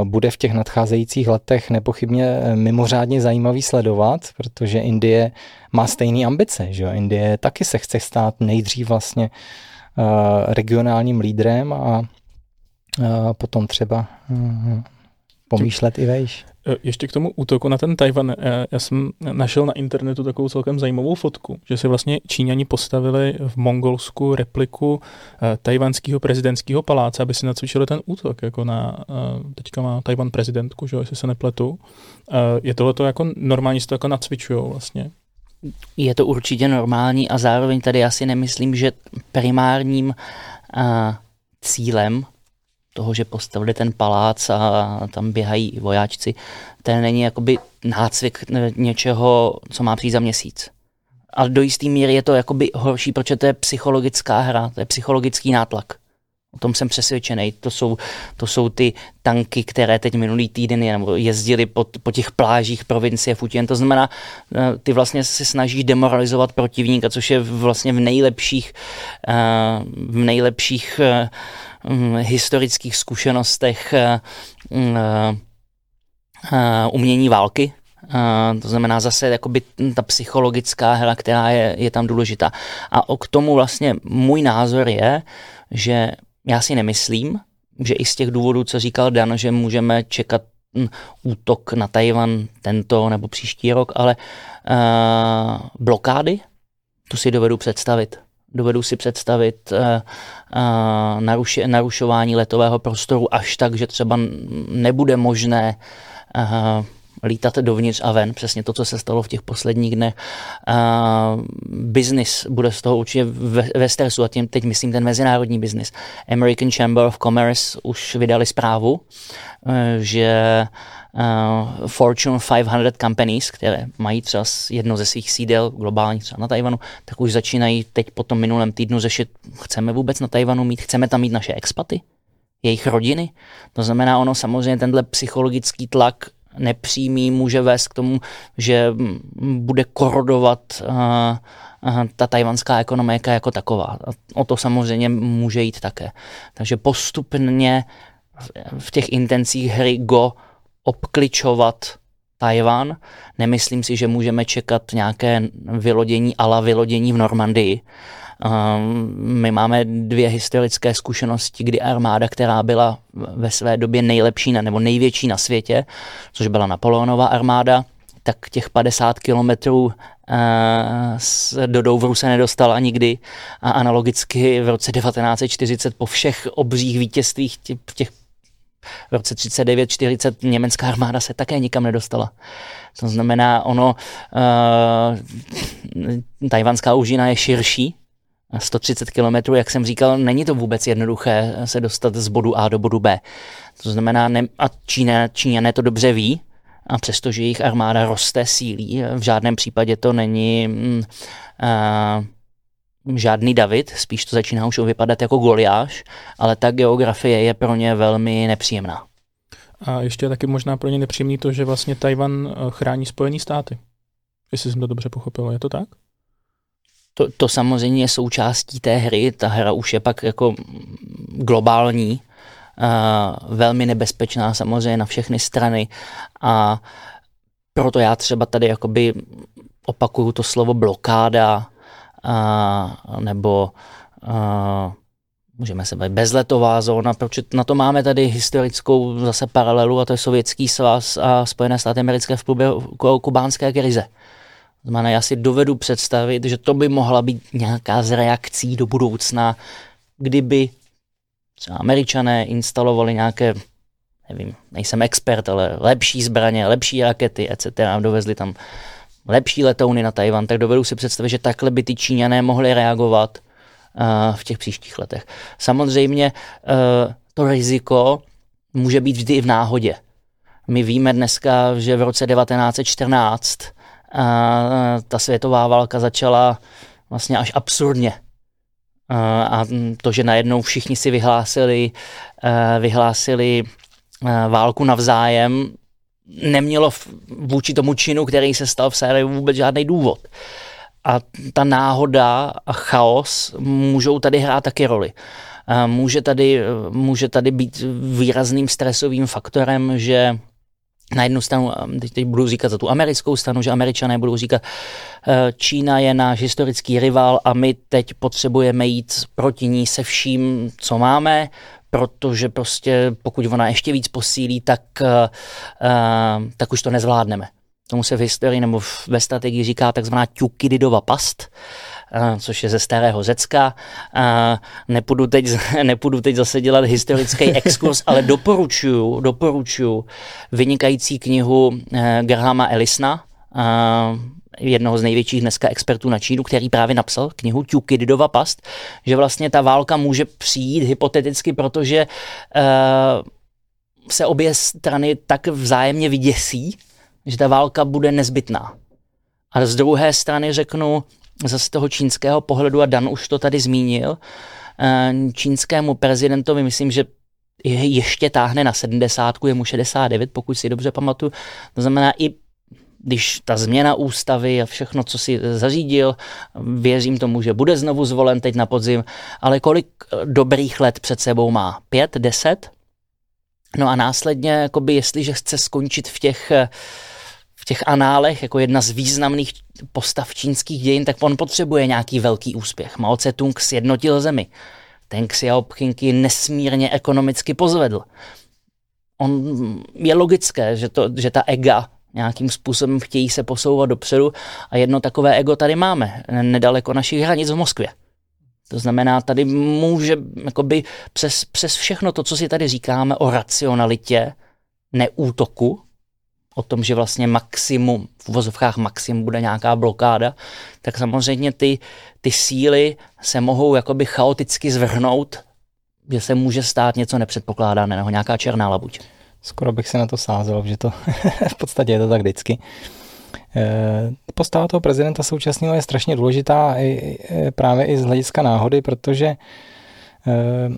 bude v těch nadcházejících letech nepochybně mimořádně zajímavý sledovat, protože Indie má stejné ambice. Že Indie taky se chce stát nejdřív vlastně regionálním lídrem a potom třeba uh, pomýšlet i vejš. E, ještě k tomu útoku na ten Tajvan. E, já jsem našel na internetu takovou celkem zajímavou fotku, že si vlastně Číňani postavili v Mongolsku repliku e, tajvanského prezidentského paláce, aby si nacvičili ten útok, jako na, teďka má Tajvan prezidentku, že jestli se nepletu. Je tohle to jako normálně, to jako nacvičují vlastně? Je to určitě normální a zároveň tady asi nemyslím, že primárním cílem toho, že postavili ten palác a tam běhají vojáčci, to není jakoby nácvik něčeho, co má přijít za měsíc. Ale do jisté míry je to jakoby horší, protože to je psychologická hra, to je psychologický nátlak. O tom jsem přesvědčený. To jsou, to jsou ty tanky, které teď minulý týden jezdili po, po těch plážích provincie Futien. To znamená, eh, ty vlastně se snažíš demoralizovat protivníka, což je vlastně v nejlepších, eh, v nejlepších eh, hm, historických zkušenostech umění války, Uh, to znamená zase jakoby ta psychologická hra, která je, je tam důležitá. A k tomu vlastně můj názor je, že já si nemyslím, že i z těch důvodů, co říkal Dan, že můžeme čekat hm, útok na Tajvan tento nebo příští rok, ale uh, blokády, to si dovedu představit. Dovedu si představit uh, uh, naruši, narušování letového prostoru až tak, že třeba nebude možné uh, lítat dovnitř a ven, přesně to, co se stalo v těch posledních dnech. Uh, business bude z toho určitě ve, ve stresu a tím teď myslím ten mezinárodní business. American Chamber of Commerce už vydali zprávu, uh, že uh, Fortune 500 companies, které mají třeba jedno ze svých sídel globálních třeba na Tajvanu, tak už začínají teď po tom minulém týdnu řešit, chceme vůbec na Tajvanu mít, chceme tam mít naše expaty, jejich rodiny. To znamená, ono samozřejmě tenhle psychologický tlak nepřímý může vést k tomu, že bude korodovat ta tajvanská ekonomika jako taková. O to samozřejmě může jít také. Takže postupně v těch intencích hry Go obkličovat Tajvan. Nemyslím si, že můžeme čekat nějaké vylodění ala vylodění v Normandii, my máme dvě historické zkušenosti, kdy armáda, která byla ve své době nejlepší nebo největší na světě, což byla Napoleonova armáda, tak těch 50 kilometrů eh, do Douvru se nedostala nikdy a analogicky v roce 1940 po všech obřích vítězstvích těch v roce 39-40 německá armáda se také nikam nedostala. To znamená, ono, uh, tajvanská úžina je širší, 130 km, jak jsem říkal, není to vůbec jednoduché se dostat z bodu A do bodu B. To znamená, ne, a Čína, Číňané to dobře ví, a přestože jejich armáda roste, sílí, v žádném případě to není mm, a, žádný David, spíš to začíná už vypadat jako Goliáš, ale ta geografie je pro ně velmi nepříjemná. A ještě taky možná pro ně nepříjemný to, že vlastně Tajvan eh, chrání Spojené státy. Jestli jsem to dobře pochopil, je to tak? To, to samozřejmě je součástí té hry, ta hra už je pak jako globální, uh, velmi nebezpečná samozřejmě na všechny strany a proto já třeba tady jakoby opakuju to slovo blokáda uh, nebo uh, můžeme se bavit bezletová zóna, proč na to máme tady historickou zase paralelu a to je Sovětský svaz a Spojené státy americké v průběhu kubánské krize. Znamená, já si dovedu představit, že to by mohla být nějaká z reakcí do budoucna, kdyby třeba američané instalovali nějaké, nevím, nejsem expert, ale lepší zbraně, lepší rakety, etc. a dovezli tam lepší letouny na Tajvan, tak dovedu si představit, že takhle by ty Číňané mohli reagovat uh, v těch příštích letech. Samozřejmě uh, to riziko může být vždy i v náhodě. My víme dneska, že v roce 1914 a ta světová válka začala vlastně až absurdně. A to, že najednou všichni si vyhlásili, vyhlásili válku navzájem, nemělo vůči tomu činu, který se stal v sérii vůbec žádný důvod. A ta náhoda a chaos můžou tady hrát taky roli. Může tady, může tady být výrazným stresovým faktorem, že na jednu stranu, teď, teď budu říkat za tu americkou stranu, že američané budou říkat, eh, Čína je náš historický rival a my teď potřebujeme jít proti ní se vším, co máme, protože prostě pokud ona ještě víc posílí, tak, eh, eh, tak už to nezvládneme. Tomu se v historii nebo ve strategii říká takzvaná Tukididova past, což je ze starého Řecka. Nepůjdu teď, <laughs> nepůjdu teď zase dělat historický <laughs> exkurs, ale doporučuju, doporučuju vynikající knihu eh, Grahama Ellisna, jednoho z největších dneska expertů na Čínu, který právě napsal knihu Tukididova past, že vlastně ta válka může přijít hypoteticky, protože uh, se obě strany tak vzájemně vyděsí, že ta válka bude nezbytná. A z druhé strany řeknu, zase toho čínského pohledu, a Dan už to tady zmínil, eh, čínskému prezidentovi, myslím, že je ještě táhne na 70, je mu 69, pokud si dobře pamatuju. To znamená i když ta změna ústavy a všechno, co si zařídil, věřím tomu, že bude znovu zvolen teď na podzim, ale kolik dobrých let před sebou má? Pět, deset? No a následně, jakoby, jestliže chce skončit v těch, v těch análech jako jedna z významných postav čínských dějin, tak on potřebuje nějaký velký úspěch. Mao Tse-tung sjednotil zemi. Ten Xiaoping ji nesmírně ekonomicky pozvedl. On, je logické, že, to, že ta ega nějakým způsobem chtějí se posouvat dopředu a jedno takové ego tady máme, nedaleko našich hranic v Moskvě. To znamená, tady může jakoby přes, přes všechno to, co si tady říkáme o racionalitě, neútoku, o tom, že vlastně maximum, v uvozovkách maximum bude nějaká blokáda, tak samozřejmě ty, ty síly se mohou jakoby chaoticky zvrhnout, že se může stát něco nepředpokládaného, nějaká černá labuť. Skoro bych se na to sázel, že to <laughs> v podstatě je to tak vždycky. Eh, postava toho prezidenta současného je strašně důležitá i, právě i z hlediska náhody, protože eh,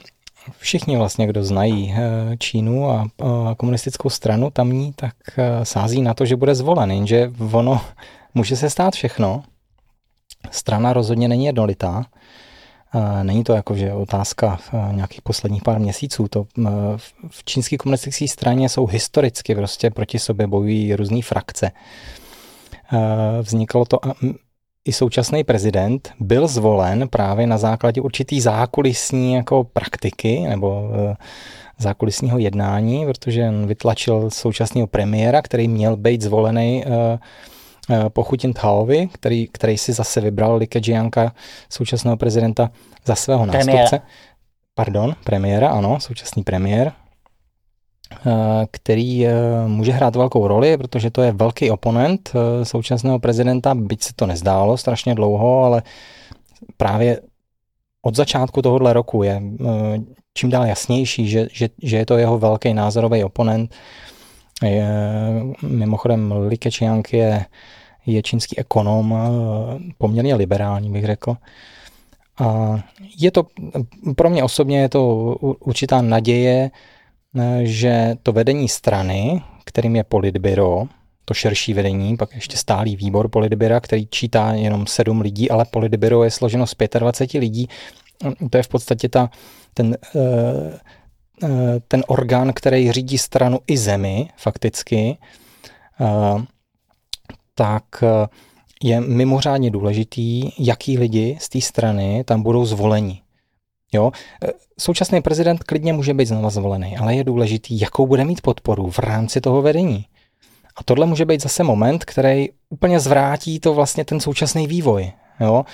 všichni vlastně, kdo znají eh, Čínu a komunistickou stranu tamní, tak sází na to, že bude zvolen, jenže ono <laughs> může se stát všechno. Strana rozhodně není jednolitá. Není to jako, že otázka nějakých posledních pár měsíců. To v čínské komunistické straně jsou historicky prostě proti sobě bojují různé frakce. Vzniklo to i současný prezident byl zvolen právě na základě určitý zákulisní jako praktiky nebo e, zákulisního jednání, protože on vytlačil současného premiéra, který měl být zvolený e, e, po Hu Jintaovi, který, který si zase vybral Li Keqianka, současného prezidenta, za svého nástupce. Pardon, premiéra, ano, současný premiér, který může hrát velkou roli, protože to je velký oponent současného prezidenta, byť se to nezdálo strašně dlouho, ale právě od začátku tohohle roku je čím dál jasnější, že, že, že je to jeho velký názorový oponent. Je, mimochodem Li Keqiang je, je čínský ekonom, poměrně liberální bych řekl. A je to, pro mě osobně je to určitá naděje, že to vedení strany, kterým je politbyro, to širší vedení, pak ještě stálý výbor politbyra, který čítá jenom sedm lidí, ale politbyro je složeno z 25 lidí. To je v podstatě ta, ten, eh, eh, ten orgán, který řídí stranu i zemi, fakticky. Eh, tak je mimořádně důležitý, jaký lidi z té strany tam budou zvoleni. Jo? Současný prezident klidně může být znova zvolený, ale je důležitý, jakou bude mít podporu v rámci toho vedení. A tohle může být zase moment, který úplně zvrátí to vlastně ten současný vývoj. Jo?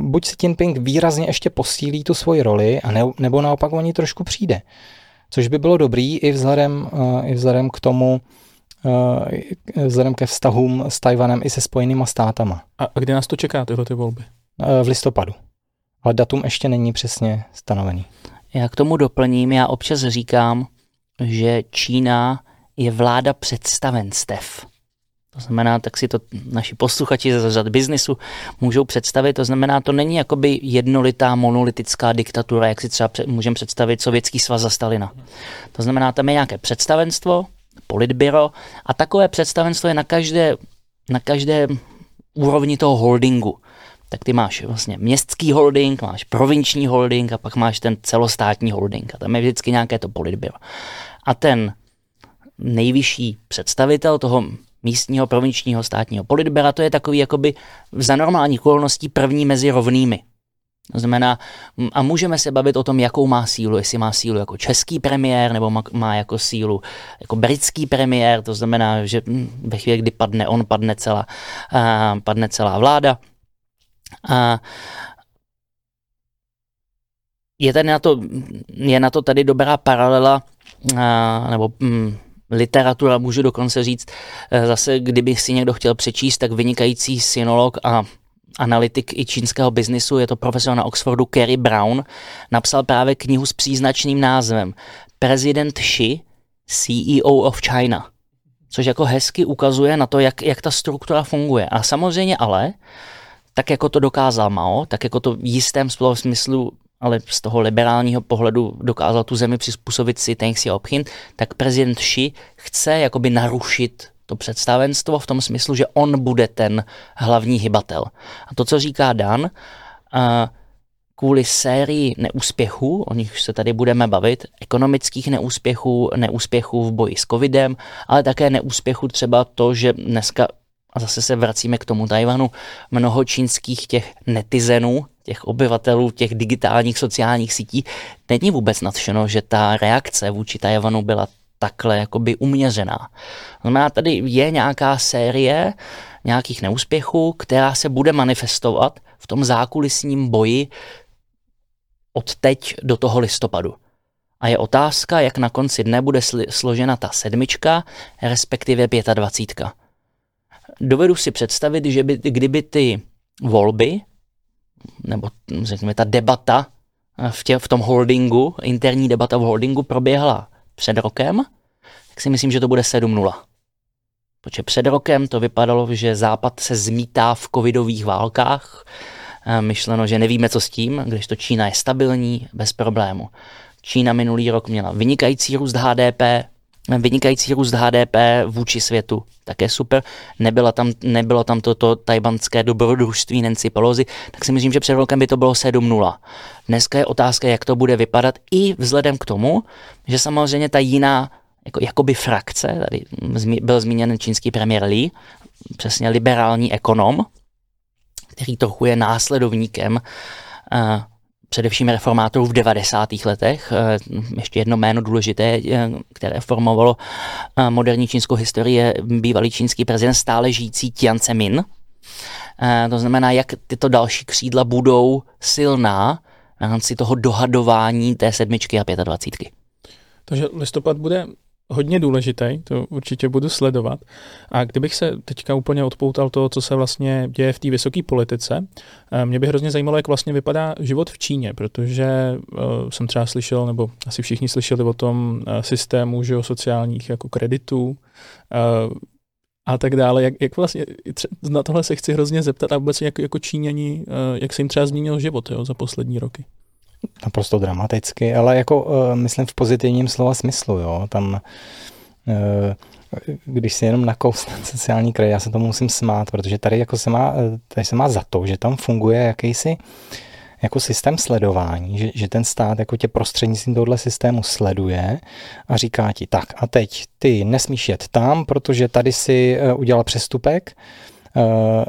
Buď si Jinping výrazně ještě posílí tu svoji roli, a ne, nebo naopak o ní trošku přijde. Což by bylo dobrý i vzhledem, i vzhledem k tomu, Eh, vzhledem ke vztahům s Tajvanem i se spojenýma státama. A kde nás to čeká, tyhle ty volby? Eh, v listopadu. Ale datum ještě není přesně stanovený. Já k tomu doplním, já občas říkám, že Čína je vláda představenstev. To znamená, tak si to naši posluchači ze řad biznisu můžou představit. To znamená, to není jakoby jednolitá monolitická diktatura, jak si třeba můžeme představit Sovětský svaz za Stalina. To znamená, tam je nějaké představenstvo, politbyro a takové představenstvo je na každé, na každé úrovni toho holdingu. Tak ty máš vlastně městský holding, máš provinční holding a pak máš ten celostátní holding a tam je vždycky nějaké to politbyro. A ten nejvyšší představitel toho místního provinčního státního politbera, to je takový jakoby za normálních okolností první mezi rovnými. To znamená, a můžeme se bavit o tom, jakou má sílu, jestli má sílu jako český premiér, nebo má, má jako sílu jako britský premiér, to znamená, že ve chvíli, kdy padne on, padne celá, uh, padne celá vláda. A je tady na to, je na to tady dobrá paralela, uh, nebo um, literatura, můžu dokonce říct, uh, zase kdyby si někdo chtěl přečíst, tak vynikající synolog a analytik i čínského biznisu, je to profesor na Oxfordu Kerry Brown, napsal právě knihu s příznačným názvem President Xi, CEO of China, což jako hezky ukazuje na to, jak, jak ta struktura funguje. A samozřejmě ale, tak jako to dokázal Mao, tak jako to v jistém smyslu ale z toho liberálního pohledu dokázal tu zemi přizpůsobit si Teng Xiaoping, tak prezident Xi chce jakoby narušit to představenstvo v tom smyslu, že on bude ten hlavní hybatel. A to, co říká Dan, kvůli sérii neúspěchů, o nich se tady budeme bavit, ekonomických neúspěchů, neúspěchů v boji s covidem, ale také neúspěchů třeba to, že dneska, a zase se vracíme k tomu Tajvanu, mnoho čínských těch netizenů, těch obyvatelů těch digitálních sociálních sítí, není vůbec nadšeno, že ta reakce vůči Tajvanu byla takhle jakoby uměřená. Znamená, tady je nějaká série nějakých neúspěchů, která se bude manifestovat v tom zákulisním boji od teď do toho listopadu. A je otázka, jak na konci dne bude složena ta sedmička, respektive pětadvacítka. Dovedu si představit, že by, kdyby ty volby, nebo řekněme ta debata v, tě, v tom holdingu, interní debata v holdingu proběhla před rokem, tak si myslím, že to bude 7-0. Protože před rokem to vypadalo, že Západ se zmítá v covidových válkách, myšleno, že nevíme, co s tím, když to Čína je stabilní, bez problému. Čína minulý rok měla vynikající růst HDP, vynikající růst HDP vůči světu, také super. Nebyla tam, nebylo tam toto tajbanské dobrodružství Nancy Pelosi, tak si myslím, že před rokem by to bylo 7-0. Dneska je otázka, jak to bude vypadat i vzhledem k tomu, že samozřejmě ta jiná jako, jakoby frakce, tady byl zmíněn čínský premiér Li, přesně liberální ekonom, který trochu je následovníkem uh, především reformátorů v 90. letech. Uh, ještě jedno jméno důležité, uh, které formovalo uh, moderní čínskou historii, je bývalý čínský prezident stále žijící Tian Zemin. To znamená, jak tyto další křídla budou silná v rámci toho dohadování té sedmičky a pětadvacítky. Takže listopad bude hodně důležitý, to určitě budu sledovat. A kdybych se teďka úplně odpoutal toho, co se vlastně děje v té vysoké politice, eh, mě by hrozně zajímalo, jak vlastně vypadá život v Číně, protože uh, jsem třeba slyšel, nebo asi všichni slyšeli o tom uh, systému že o sociálních jako kreditů, a tak dále. Jak, jak vlastně, na tohle se chci hrozně zeptat a vůbec jako, jako Číňani, jak se jim třeba změnil život jo, za poslední roky naprosto dramaticky, ale jako uh, myslím v pozitivním slova smyslu, jo, tam uh, když si jenom nakous ten <laughs> sociální kraj, já se tomu musím smát, protože tady jako se má, eh, tady se má za to, že tam funguje jakýsi jako systém sledování, že, že ten stát jako tě prostřednictvím tohle systému sleduje a říká ti, tak a teď ty nesmíš jet tam, protože tady si udělal přestupek,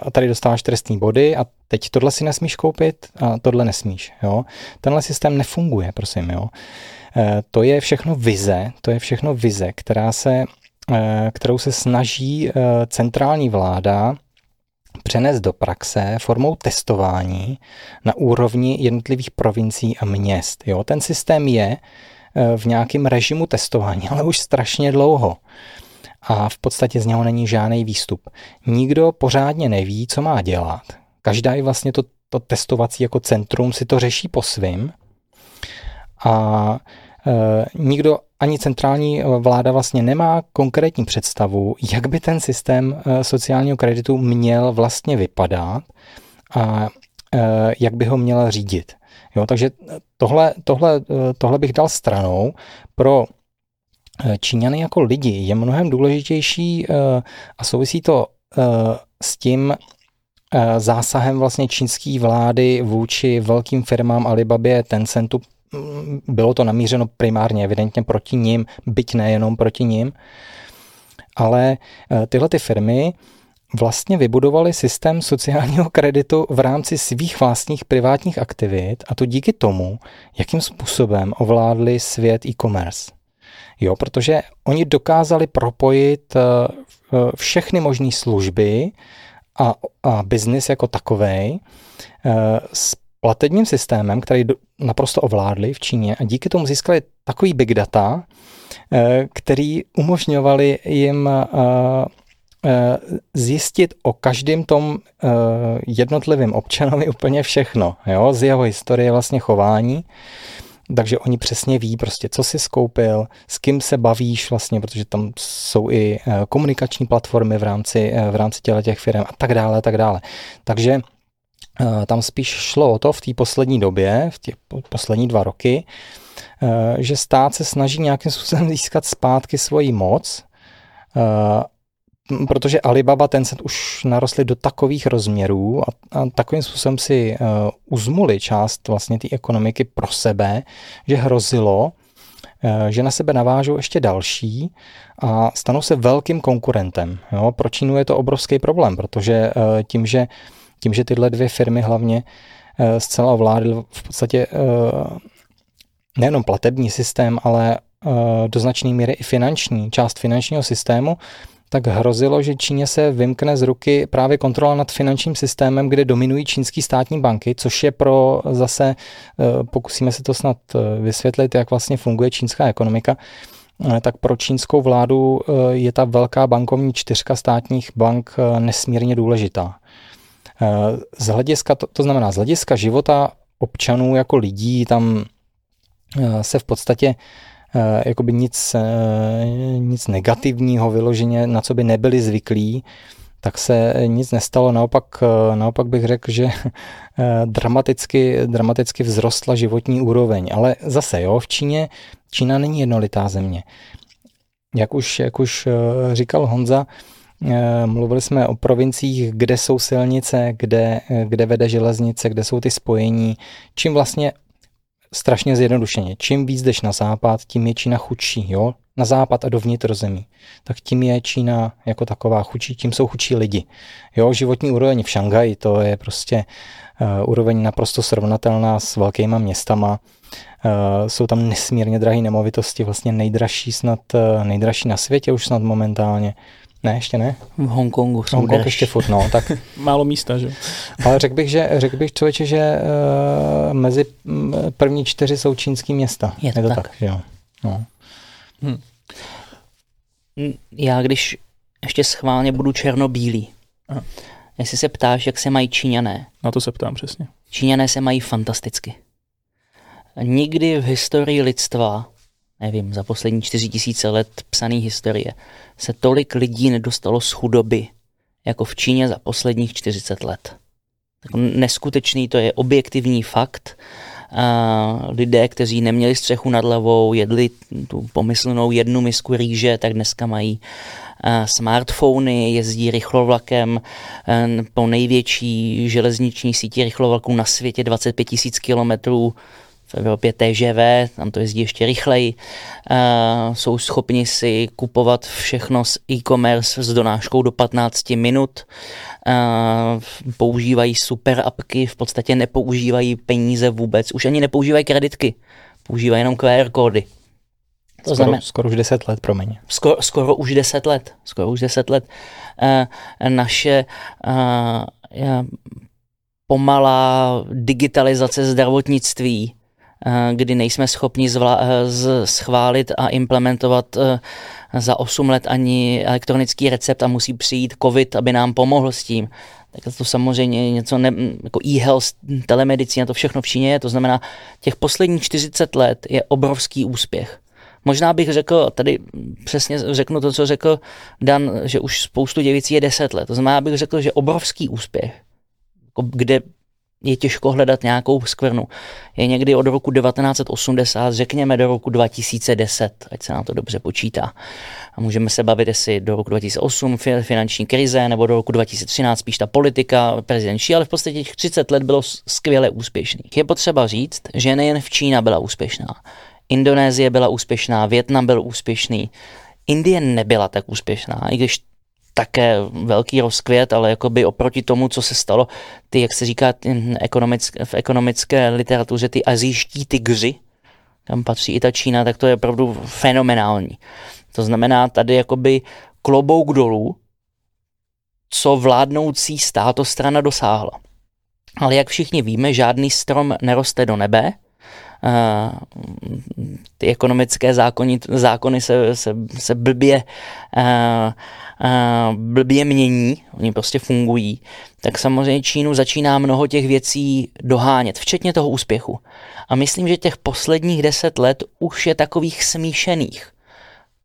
a tady dostáváš trestní body a teď tohle si nesmíš koupit a tohle nesmíš. Jo? Tenhle systém nefunguje, prosím. Jo? E, to je všechno vize, to je všechno vize, která se, e, kterou se snaží centrální vláda přenést do praxe formou testování na úrovni jednotlivých provincií a měst. Jo? Ten systém je v nějakém režimu testování, <laughs> ale už strašně dlouho a v podstatě z něho není žádný výstup. Nikdo pořádně neví, co má dělat. Každá i vlastně to, to testovací jako centrum si to řeší po svým a e, nikdo ani centrální vláda vlastně nemá konkrétní představu, jak by ten systém e, sociálního kreditu měl vlastně vypadat a e, jak by ho měla řídit. Jo, takže tohle, tohle, e, tohle bych dal stranou. Pro Číňany jako lidi je mnohem důležitější eh, a souvisí to eh, s tím zásahem vlastně čínské vlády vůči velkým firmám Alibabě, Tencentu. Mm, bylo to namířeno primárně evidentně proti ním, byť nejenom proti ním, ale tyhle ty firmy vlastně vybudovali systém sociálního kreditu v rámci svých vlastních privátních aktivit a to díky tomu, jakým způsobem ovládli svět e-commerce. Jo, protože oni dokázali propojit eh, eh, všechny možné služby a, a biznis jako takový eh, s platebním systémem, který naprosto ovládli v Číně a díky tomu získali takový big data, který umožňovali jim zjistit o každém tom jednotlivém občanovi <laughs> úplně všechno, jo, z jeho historie vlastně chování takže oni přesně ví prostě, co jsi skoupil, s kým se bavíš vlastně, protože tam jsou i eh, komunikační platformy v rámci, eh, v rámci těle těch firm a tak dále, a tak dále. Takže tam spíš šlo o to v té poslední době, v těch poslední dva roky, že stát se snaží nějakým způsobem získat zpátky svoji moc, protože Alibaba, ten se už narostli do takových rozměrů a, a takovým způsobem si uh, uzmuli část vlastně té ekonomiky pro sebe, že hrozilo, uh, že na sebe navážou ještě další a stanou se velkým konkurentem. Jo? Pro Čínu je to obrovský problém, protože uh, tím, že, tím, že tyhle dvě firmy hlavně zcela ovládly v podstatě nejenom platební systém, ale do značné míry i finanční, část finančního systému, tak hrozilo, že Číně se vymkne z ruky právě kontrola nad finančním systémem, kde dominují čínský státní banky, což je pro zase, eh, pokusíme se to snad eh, vysvětlit, jak vlastně funguje čínská ekonomika, eh, tak pro čínskou vládu je ta velká bankovní čtyřka státních bank nesmírně důležitá. Z hlediska, to, to znamená z hlediska života občanů jako lidí, tam se v podstatě jakoby nic, eh, nic negativního vyloženě, na co by nebyli zvyklí, tak se nic nestalo. Naopak, eh, naopak bych řekl, že <laughs> dramaticky, dramaticky vzrostla životní úroveň. Ale zase, jo, v Číně, Čína není jednolitá země. Jak už, jak už říkal Honza, Mluvili jsme o provinciích, kde jsou silnice, kde, kde vede železnice, kde jsou ty spojení, čím vlastně strašně zjednodušeně. Čím víc jdeš na západ, tím je Čína chudší, jo? Na západ a dovnitř zemí. Tak tím je Čína jako taková chudší, tím jsou chudší lidi. Jo, životní úroveň v Šanghaji, to je prostě uh, úroveň naprosto srovnatelná s velkýma městama. Uh, jsou tam nesmírně drahé nemovitosti, vlastně nejdražší snad, uh, nejdražší na světě už snad momentálně. Ne, ještě ne. V Hongkongu jsou Hongkong ještě furt, no, tak. <laughs> Málo místa, že? Ale řekl bych, že, řekl bych člověče, že uh, mezi první čtyři jsou čínský města. Je to, je to tak. tak jo. No. Hm. Já když ještě schválně budu černobílý, Aha. jestli se ptáš, jak se mají Číňané. Na to se ptám přesně. Číňané se mají fantasticky. Nikdy v historii lidstva nevím, za poslední čtyři tisíce let psané historie, se tolik lidí nedostalo z chudoby, jako v Číně za posledních 40 let. Tak neskutečný, to je objektivní fakt. A lidé, kteří neměli střechu nad hlavou, jedli tu pomyslnou jednu misku rýže, tak dneska mají smartfony, jezdí rychlovlakem po největší železniční síti rychlovlaků na světě 25 tisíc kilometrů v Evropě TŽV, tam to jezdí ještě rychleji, uh, jsou schopni si kupovat všechno z e-commerce s donáškou do 15 minut, uh, používají super apky, v podstatě nepoužívají peníze vůbec, už ani nepoužívají kreditky, používají jenom QR kódy. To skoro, znamená, skoro už 10 let, promiň. Skoro, skoro už 10 let, skoro už 10 let. Uh, naše uh, pomalá digitalizace zdravotnictví kdy nejsme schopni zvla- eh, schválit a implementovat eh, za 8 let ani elektronický recept a musí přijít COVID, aby nám pomohl s tím. Tak to samozřejmě něco ne, jako e-health, telemedicína, to všechno v Číně je. To znamená, těch posledních 40 let je obrovský úspěch. Možná bych řekl, tady přesně řeknu to, co řekl Dan, že už spoustu děvicí je 10 let. To znamená, bych řekl, že obrovský úspěch, jako kde je těžko hledat nějakou skvrnu. Je někdy od roku 1980, řekněme do roku 2010, ať se nám to dobře počítá. A můžeme se bavit, jestli do roku 2008 finanční krize, nebo do roku 2013 spíš ta politika prezidentší, ale v podstatě těch 30 let bylo skvěle úspěšných. Je potřeba říct, že nejen v Čína byla úspěšná. Indonésie byla úspěšná, Větnam byl úspěšný, Indie nebyla tak úspěšná, i když také velký rozkvět, ale jakoby oproti tomu, co se stalo, ty, jak se říká ekonomické, v ekonomické literatuře, ty azijští tygři, kam patří i ta Čína, tak to je opravdu fenomenální. To znamená tady jakoby klobouk dolů, co vládnoucí státostrana dosáhla. Ale jak všichni víme, žádný strom neroste do nebe, ty ekonomické zákony, zákony se, se, se blbě uh, blbě mění, oni prostě fungují, tak samozřejmě Čínu začíná mnoho těch věcí dohánět, včetně toho úspěchu. A myslím, že těch posledních deset let už je takových smíšených.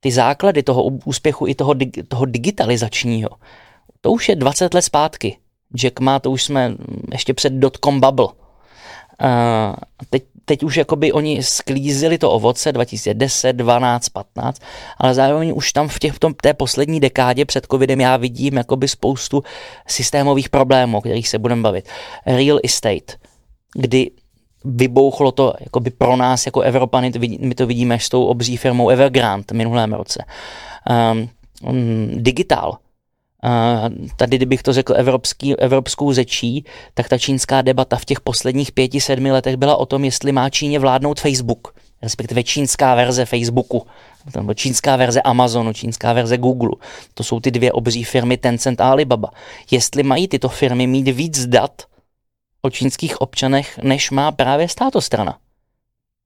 Ty základy toho úspěchu i toho, toho digitalizačního, to už je 20 let zpátky, Jack Ma, to už jsme ještě před dotcom bubble. Uh, teď, teď už jakoby oni sklízili to ovoce 2010, 12, 15, ale zároveň už tam v, těch, v tom, té poslední dekádě před covidem já vidím jakoby spoustu systémových problémů, o kterých se budeme bavit. Real estate, kdy vybouchlo to jakoby pro nás jako Evropany, my to vidíme s tou obří firmou Evergrande minulém roce. Um, um, digitál, tady, kdybych to řekl evropský, evropskou řečí, tak ta čínská debata v těch posledních pěti, sedmi letech byla o tom, jestli má Číně vládnout Facebook, respektive čínská verze Facebooku, nebo čínská verze Amazonu, čínská verze Google. To jsou ty dvě obří firmy Tencent a Alibaba. Jestli mají tyto firmy mít víc dat o čínských občanech, než má právě státostrana.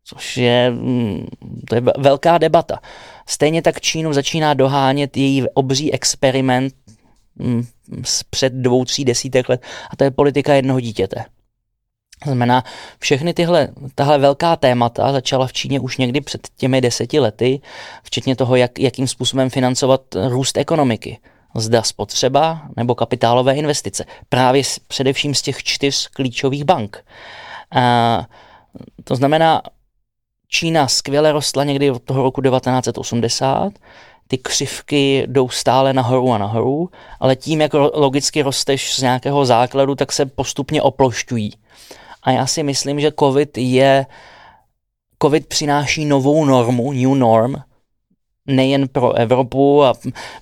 Což je, mm, to je velká debata. Stejně tak Čínu začíná dohánět její obří experiment před dvou, tří desítek let a to je politika jednoho dítěte. Znamená, všechny tyhle, tahle velká témata začala v Číně už někdy před těmi deseti lety, včetně toho, jak, jakým způsobem financovat růst ekonomiky. Zda spotřeba nebo kapitálové investice. Právě především z těch čtyř klíčových bank. A, to znamená, Čína skvěle rostla někdy od toho roku 1980, ty křivky jdou stále nahoru a nahoru, ale tím, jak logicky rosteš z nějakého základu, tak se postupně oplošťují. A já si myslím, že COVID je, COVID přináší novou normu, new norm, nejen pro Evropu a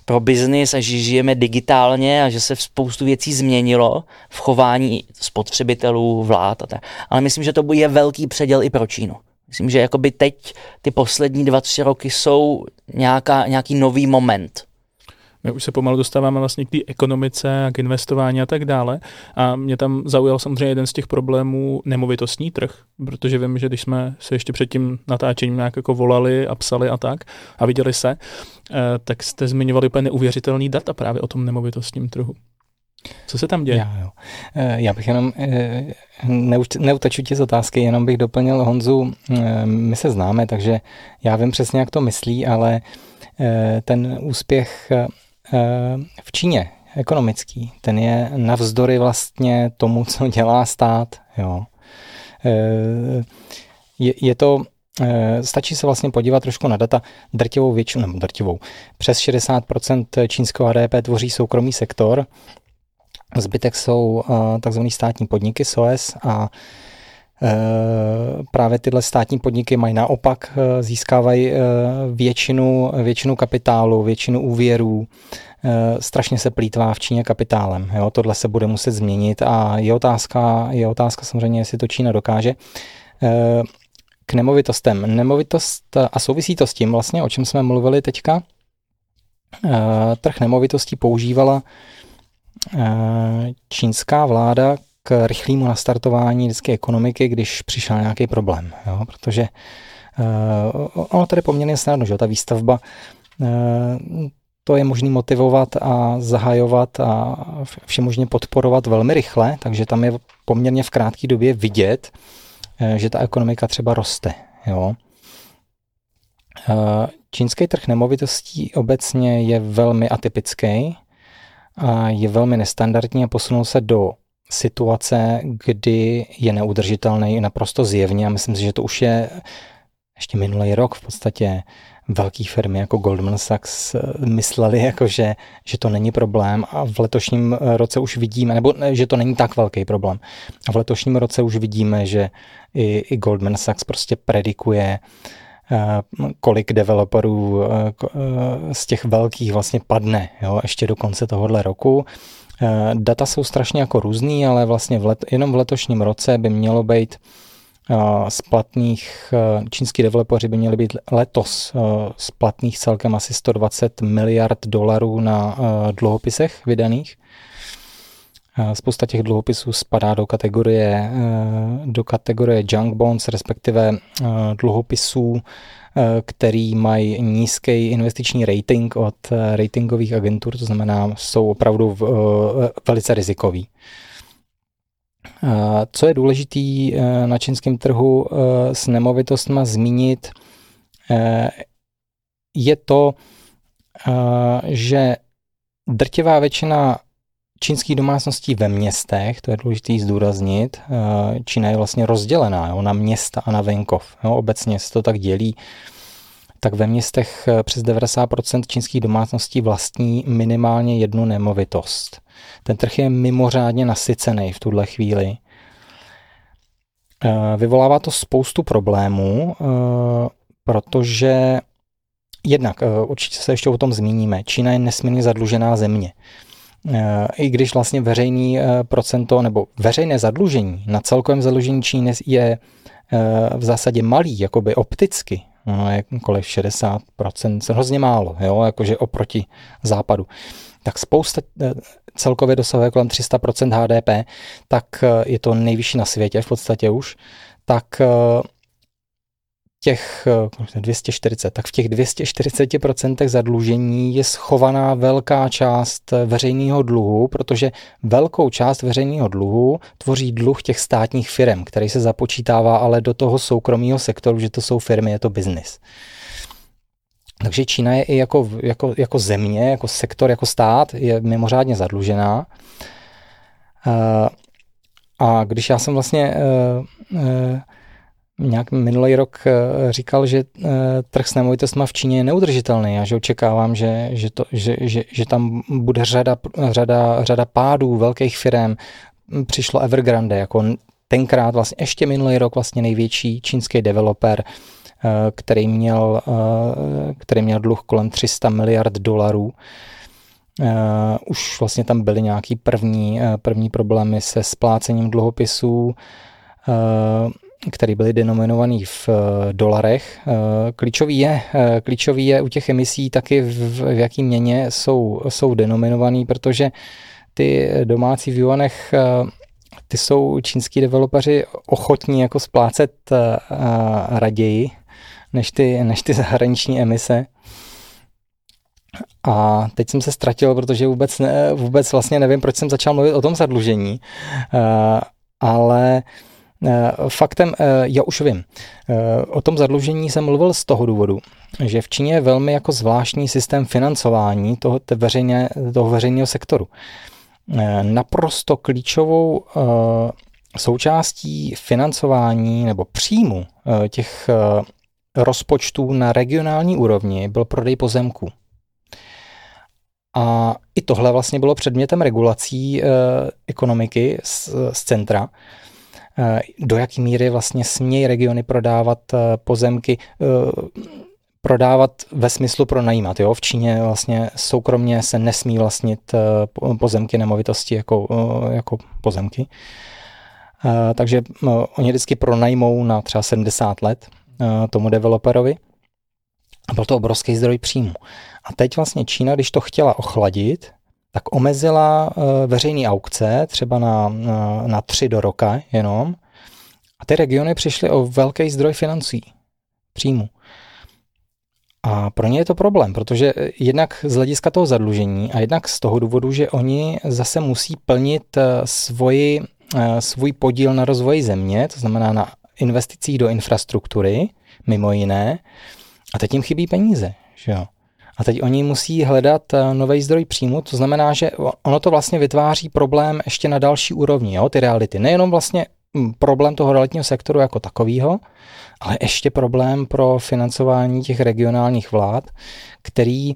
pro biznis a že žijeme digitálně a že se spoustu věcí změnilo v chování spotřebitelů, vlád a tak. Ale myslím, že to je velký předěl i pro Čínu. Myslím, že jakoby teď ty poslední dva, tři roky jsou nějaká, nějaký nový moment. My už se pomalu dostáváme vlastně k té ekonomice a k investování a tak dále. A mě tam zaujal samozřejmě jeden z těch problémů nemovitostní trh, protože vím, že když jsme se ještě před tím natáčením nějak jako volali a psali a tak a viděli se, eh, tak jste zmiňovali úplně neuvěřitelný data právě o tom nemovitostním trhu. Co se tam děje? Já, jo. Eh, já bych jenom, eh, neuteču ti z otázky, jenom bych doplnil Honzu, eh, my se známe, takže já vím přesně, jak to myslí, ale ten úspěch v Číně, ekonomický, ten je navzdory vlastně tomu, co dělá stát. Jo. Je, je to, stačí se vlastně podívat trošku na data, drtivou většinu, nebo drtivou, přes 60% čínského HDP tvoří soukromý sektor, Zbytek jsou uh, takzvané státní podniky SOS a uh, právě tyhle státní podniky mají naopak, uh, získávají většinu, většinu kapitálu, většinu úvěrů, strašně se plítvá v Číně kapitálem. Jo? Tohle se bude muset změnit a je otázka, je otázka samozřejmě, jestli to Čína dokáže. K nemovitostem. Nemovitost a souvisí to s tím vlastně, o čem jsme mluvili teďka. Trh nemovitostí používala Eh, čínská vláda k rychlému nastartování vždycky ekonomiky, když přišel nějaký problém. Jo? Protože uh, ono tady poměrně snadno, že ta výstavba uh, to je možné motivovat a zahajovat a všemožně podporovat velmi rychle, takže tam je poměrně v krátké době vidět, že ta ekonomika třeba roste. Jo? Čínský trh nemovitostí obecně je velmi atypický je velmi nestandardní a posunul se do situace, kdy je neudržitelný naprosto zjevně a myslím si, že to už je ještě minulý rok v podstatě velké firmy jako Goldman Sachs eh, mysleli, jako že, že to není problém a v letošním roce už vidíme, nebo že to není tak velký problém. A v letošním roce už vidíme, že i, i Goldman Sachs prostě predikuje uh, Eh, kolik developerů eh, eh, z těch velkých vlastně padne jo, ještě do konce tohohle roku. Data jsou strašně jako různý, ale vlastně v let, jenom v letošním roce by mělo být splatných, čínský developeři by měli být letos splatných celkem asi 120 miliard dolarů na dluhopisech vydaných. Spousta těch dluhopisů spadá do kategorie, eh, do kategorie junk bonds, respektive eh, dluhopisů, eh, který mají nízký investiční rating od ratingových agentur, to znamená, jsou opravdu velice rizikový. Co je důležitý na čínském trhu s nemovitostma zmínit, je to, že drtivá většina čínských domácností ve městech, to je důležité zdůraznit, eh, Čína je vlastně rozdělená jo, na města a na venkov. Jo, obecně se to tak dělí. Tak ve městech eh, přes 90% čínských domácností vlastní minimálně jednu nemovitost. Ten trh je mimořádně nasycený v tuhle chvíli. Eh, vyvolává to spoustu problémů, protože jednak, určitě se ještě o tom zmíníme, Čína je nesmírně zadlužená země. Eh, i když vlastně veřejný eh, procento nebo veřejné zadlužení na celkovém zadlužení Číny je eh, v zásadě malý, jakoby opticky, no je kolem 60%, hrozně málo, jo, jakože oproti západu, tak spousta celkově dosahuje kolem 300% HDP, tak je to nejvyšší na světě v podstatě už, tak těch 240, eh, tak v těch 240% zadlužení je schovaná velká část eh, veřejného dluhu, protože velkou část veřejného dluhu tvoří dluh těch státních firm, který se započítává ale do toho soukromého sektoru, že to jsou firmy, je to biznis. Takže Čína je i jako, jako, jako země, jako sektor, jako stát, je mimořádně zadlužená. Eh, a když já jsem vlastně nějak minulý rok eh, říkal, že eh, trh s nemovitostmi v Číně je neudržitelný a že očekávám, že, že, to, že, že, že tam bude řada, řada, řada pádů velkých firm. Přišlo Evergrande jako tenkrát vlastně ještě minulý rok vlastně největší čínský developer, eh, který měl, který měl dluh kolem 300 miliard dolarů. Uh, už vlastně tam byly nějaký první, první problémy se splácením dluhopisů. Uh, který byly denominovaný v eh, dolarech. Eh, klíčový je, eh, klíčový je u těch emisí taky v, v jaký měně jsou, jsou denominovaný, protože ty domácí v juanech ty jsou čínský developeři ochotní jako splácet raději než ty, než ty zahraniční emise. A teď jsem se ztratil, protože vůbec, ne, vůbec vlastně nevím, proč jsem začal mluvit o tom zadlužení, ale Eh, faktem, eh, já už vím, eh, o tom zadlužení jsem mluvil z toho důvodu, že v Číně je velmi jako zvláštní systém financování toho, veřejně, toho veřejného sektoru. Naprosto klíčovou součástí financování nebo příjmu těch rozpočtů na regionální úrovni byl prodej pozemků. A i tohle vlastně bylo předmětem regulací ekonomiky z, z centra. Eh, do jaké míry vlastně smějí regiony prodávat eh, pozemky, eh, prodávat ve smyslu pronajímat. Jo? V Číně vlastně soukromně se nesmí vlastnit pozemky, nemovitosti jako, jako pozemky. Takže oni vždycky pronajmou na třeba 70 let tomu developerovi. A byl to obrovský zdroj příjmu. A teď vlastně Čína, když to chtěla ochladit, tak omezila eh, veřejné aukce třeba na, na, na tři do roka jenom a ty regiony přišly o velký zdroj financí, příjmu. A pro ně je to problém, protože jednak z hlediska toho zadlužení a jednak z toho důvodu, že oni zase musí plnit eh, svoji, eh, svůj podíl na rozvoji země, to znamená na investicích do infrastruktury, mimo jiné, a teď jim chybí peníze. Že jo? A teď oni musí hledat eh, nový zdroj příjmu, to znamená, že ono to vlastně vytváří problém ještě na další úrovni, jo, ty reality. Nejenom vlastně hm, problém toho realitního sektoru jako takového, ale ještě problém pro financování těch regionálních vlád, který,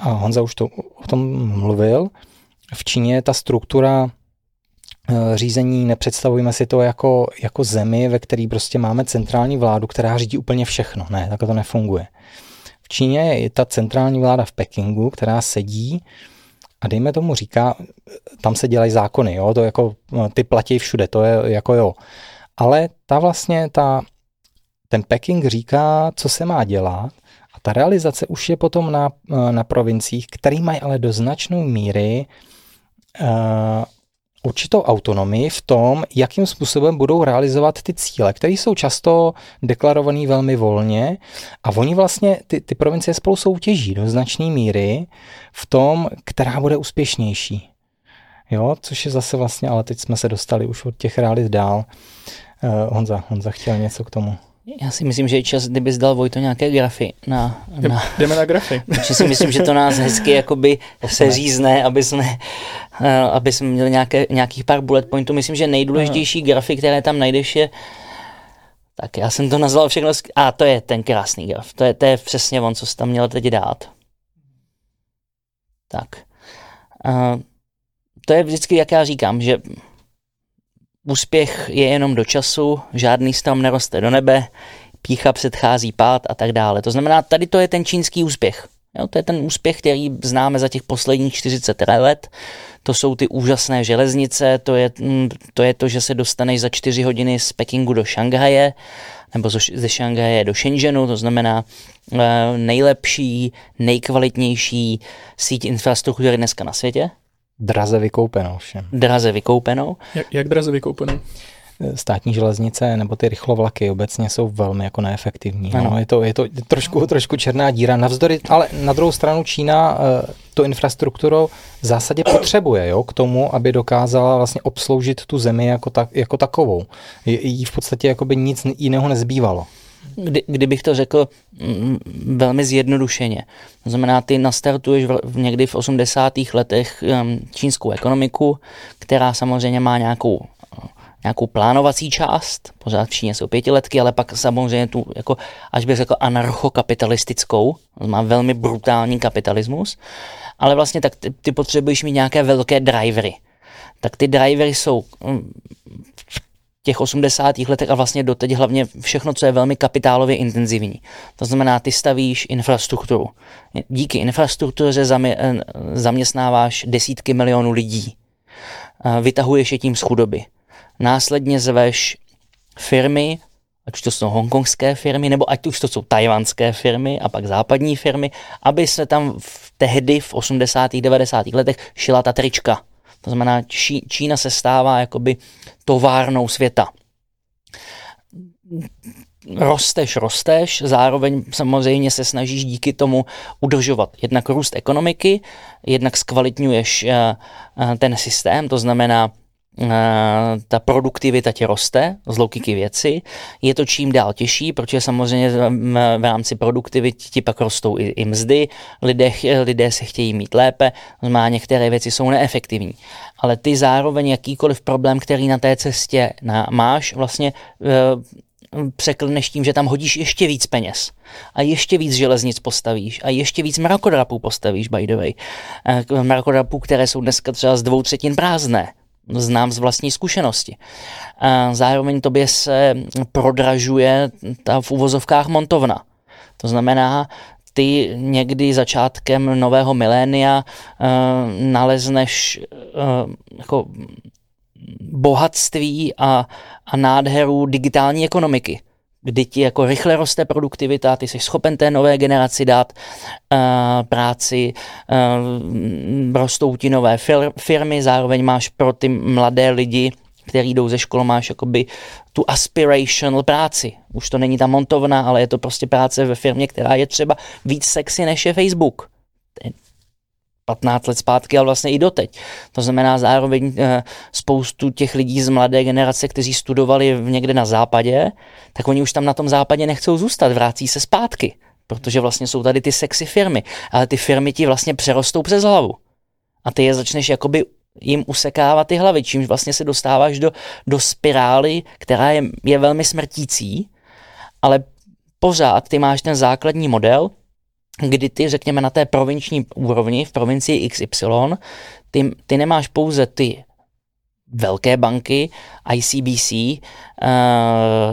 a Honza už to o tom mluvil, v Číně ta struktura eh, řízení, nepředstavujeme si to jako, jako zemi, ve které prostě máme centrální vládu, která řídí úplně všechno. Ne, tak to nefunguje. V Číně je ta centrální vláda v Pekingu, která sedí a dejme tomu říká, tam se dělají zákony, jo, to jako, no, ty platí všude, to je jako jo. Ale ta vlastně, ta, ten Peking říká, co se má dělat a ta realizace už je potom na, na provinciích, který mají ale do značné míry uh, určitou autonomii v tom, jakým způsobem budou realizovat ty cíle, které jsou často deklarované velmi volně a oni vlastně, ty, ty provincie spolu soutěží do značné míry v tom, která bude úspěšnější. Jo, což je zase vlastně, ale teď jsme se dostali už od těch realit dál. Uh, Honza, Honza chtěl něco k tomu. Já si myslím, že je čas, kdyby zdal Vojto nějaké grafy. Na, na... Jdeme na grafy. <laughs> Protože si myslím, že to nás hezky jakoby se řízne, aby jsme, eh, aby jsme měli nějaké, nějakých pár bullet pointů. Myslím, že nejdůležitější grafy, které tam najdeš, je tak já jsem to nazval všechno, a to je ten krásný graf, to je, to je přesně on, co jsi tam měl teď dát. Tak. Uh, to je vždycky, jak já říkám, že úspěch je jenom do času, žádný strom neroste do nebe, pícha předchází pád a tak dále. To znamená, tady to je ten čínský úspěch. Jo, to je ten úspěch, který známe za těch posledních 40 let. To jsou ty úžasné železnice, to je, mm, to je to, že se dostaneš za 4 hodiny z Pekingu do Šanghaje, nebo ze Šanghaje do Shenzhenu, to znamená eh, nejlepší, nejkvalitnější síť infrastruktury dneska na světě. Draze vykoupenou všem. Draze vykoupenou. Jak, jak draze vykoupenou? státní železnice nebo ty rychlovlaky obecně jsou velmi jako neefektivní. No, je, to, je to trošku, trošku černá díra. Navzdory, ale na druhou stranu Čína uh, tu infrastrukturu v zásadě potřebuje jo, k tomu, aby dokázala vlastně obsloužit tu zemi jako, tak, jako takovou. Jí v podstatě jakoby nic jiného nezbývalo. Kdy, kdybych to řekl mm, velmi zjednodušeně. To znamená, ty nastartuješ v, někdy v 80. letech čínskou ekonomiku, která samozřejmě má nějakou nějakou plánovací část, pořád v Číně jsou pětiletky, ale pak samozřejmě tu, jako, až bych řekl, anarchokapitalistickou, má velmi brutální kapitalismus, ale vlastně tak ty, ty potřebuješ mít nějaké velké drivery. Tak ty drivery jsou mm, těch 80. letech a vlastně doteď hlavně všechno, co je velmi kapitálově intenzivní. To znamená, ty stavíš infrastrukturu. Díky infrastruktuře eh, zaměstnáváš desítky milionů lidí. Vytahuješ je tím z chudoby následně zveš firmy, ať to jsou hongkongské firmy, nebo ať už to jsou tajvanské firmy a pak západní firmy, aby se tam v tehdy v 80. 90. letech šila ta trička. To znamená, Čí, Čína se stává jakoby továrnou světa. Rosteš, rosteš, zároveň samozřejmě se snažíš díky tomu udržovat jednak růst ekonomiky, jednak zkvalitňuješ eh, eh, ten systém, to znamená, ta produktivita tě roste z logiky věci. Je to čím dál těžší, protože samozřejmě v rámci produktivity ti pak rostou i, i mzdy, lidé, lidé se chtějí mít lépe, má některé věci jsou neefektivní. Ale ty zároveň jakýkoliv problém, který na té cestě na, máš, vlastně e, překlneš tím, že tam hodíš ještě víc peněz a ještě víc železnic postavíš a ještě víc mrakodrapů postavíš, by the way. E, mrakodrapů, které jsou dneska třeba z dvou třetin prázdné, znám z vlastní zkušenosti. A zároveň tobě se prodražuje ta v uvozovkách montovna. To znamená, ty někdy začátkem nového milénia uh, nalezneš uh, jako bohatství a, a nádheru digitální ekonomiky kdy ti jako rychle roste produktivita, ty jsi schopen té nové generaci dát uh, práci, uh, rostou ti nové fir- firmy, zároveň máš pro ty mladé lidi, který jdou ze školy, máš jakoby tu aspirational práci. Už to není ta montovna, ale je to prostě práce ve firmě, která je třeba víc sexy než je Facebook. 15 let zpátky, ale vlastně i doteď. To znamená zároveň e, spoustu těch lidí z mladé generace, kteří studovali někde na západě, tak oni už tam na tom západě nechcou zůstat, vrátí se zpátky, protože vlastně jsou tady ty sexy firmy, ale ty firmy ti vlastně přerostou přes hlavu. A ty je začneš jakoby jim usekávat ty hlavy, čímž vlastně se dostáváš do, do spirály, která je, je velmi smrtící, ale pořád ty máš ten základní model, kdy ty, řekněme, na té provinční úrovni, v provincii XY, ty, ty nemáš pouze ty velké banky, ICBC, eh,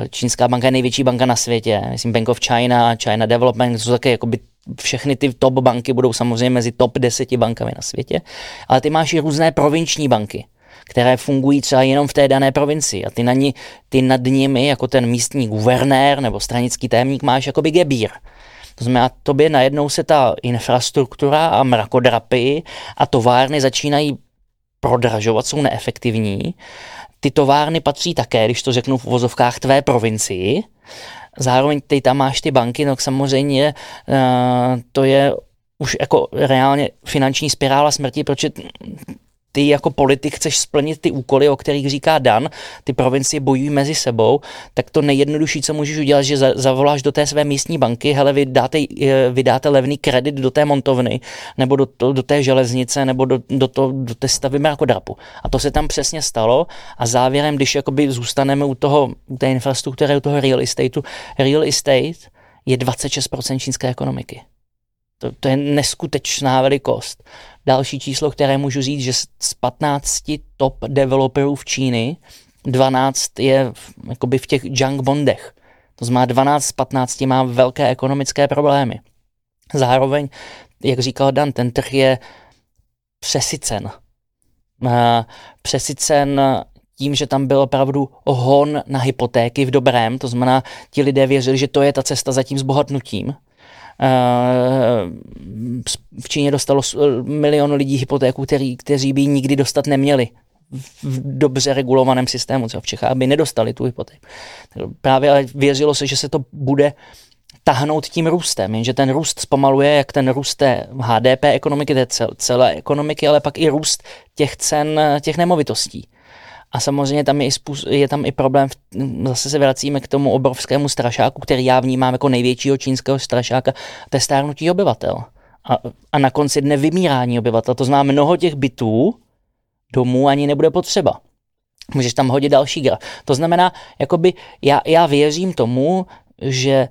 čínská banka je největší banka na světě, myslím Bank of China, China Development, jsou také jakoby všechny ty top banky budou samozřejmě mezi top deseti bankami na světě, ale ty máš i různé provinční banky, které fungují třeba jenom v té dané provincii a ty, na ní, ty nad nimi jako ten místní guvernér nebo stranický tajemník máš jakoby gebír. To znamená, tobě najednou se ta infrastruktura a mrakodrapy a továrny začínají prodražovat, jsou neefektivní. Ty továrny patří také, když to řeknu v uvozovkách, tvé provincii. Zároveň ty tam máš ty banky, no samozřejmě uh, to je už jako reálně finanční spirála smrti, protože ty jako politik chceš splnit ty úkoly, o kterých říká Dan, ty provincie bojují mezi sebou, tak to nejjednodušší, co můžeš udělat, že zavoláš do té své místní banky, hele, vy dáte, eh, vy dáte levný kredit do té montovny, nebo do, to, do té železnice, nebo do, do, to, do té stavby mrakodrapu. A to se tam přesně stalo a závěrem, když jakoby zůstaneme u, toho, u té infrastruktury, u toho real estateu, real estate je 26% čínské ekonomiky. To, to je neskutečná velikost. Další číslo, které můžu říct, že z 15 top developerů v Číny 12 je v, jakoby v těch junk bondech. To znamená 12 z 15 má velké ekonomické problémy. Zároveň, jak říkal Dan, ten trh je přesycen. Přesycen tím, že tam byl opravdu hon na hypotéky v dobrém, to znamená, ti lidé věřili, že to je ta cesta za tím zbohatnutím. Eh, v Číně dostalo milion lidí hypotéku, který, kteří by nikdy dostat neměli v dobře regulovaném systému, co v Čechách by nedostali tu hypotéku. Právě ale věřilo se, že se to bude tahnout tím růstem, jenže ten růst zpomaluje, jak ten růst té HDP ekonomiky, té celé ekonomiky, ale pak i růst těch cen těch nemovitostí. A samozřejmě tam je, i je tam i problém, zase se vracíme k tomu obrovskému strašáku, který já vnímám jako největšího čínského strašáka, to je stárnutí obyvatel. A, a na konci dne vymírání obyvatel. To znamená, mnoho těch bytů, domů ani nebude potřeba. Můžeš tam hodit další graf. To znamená, jakoby já, já věřím tomu, že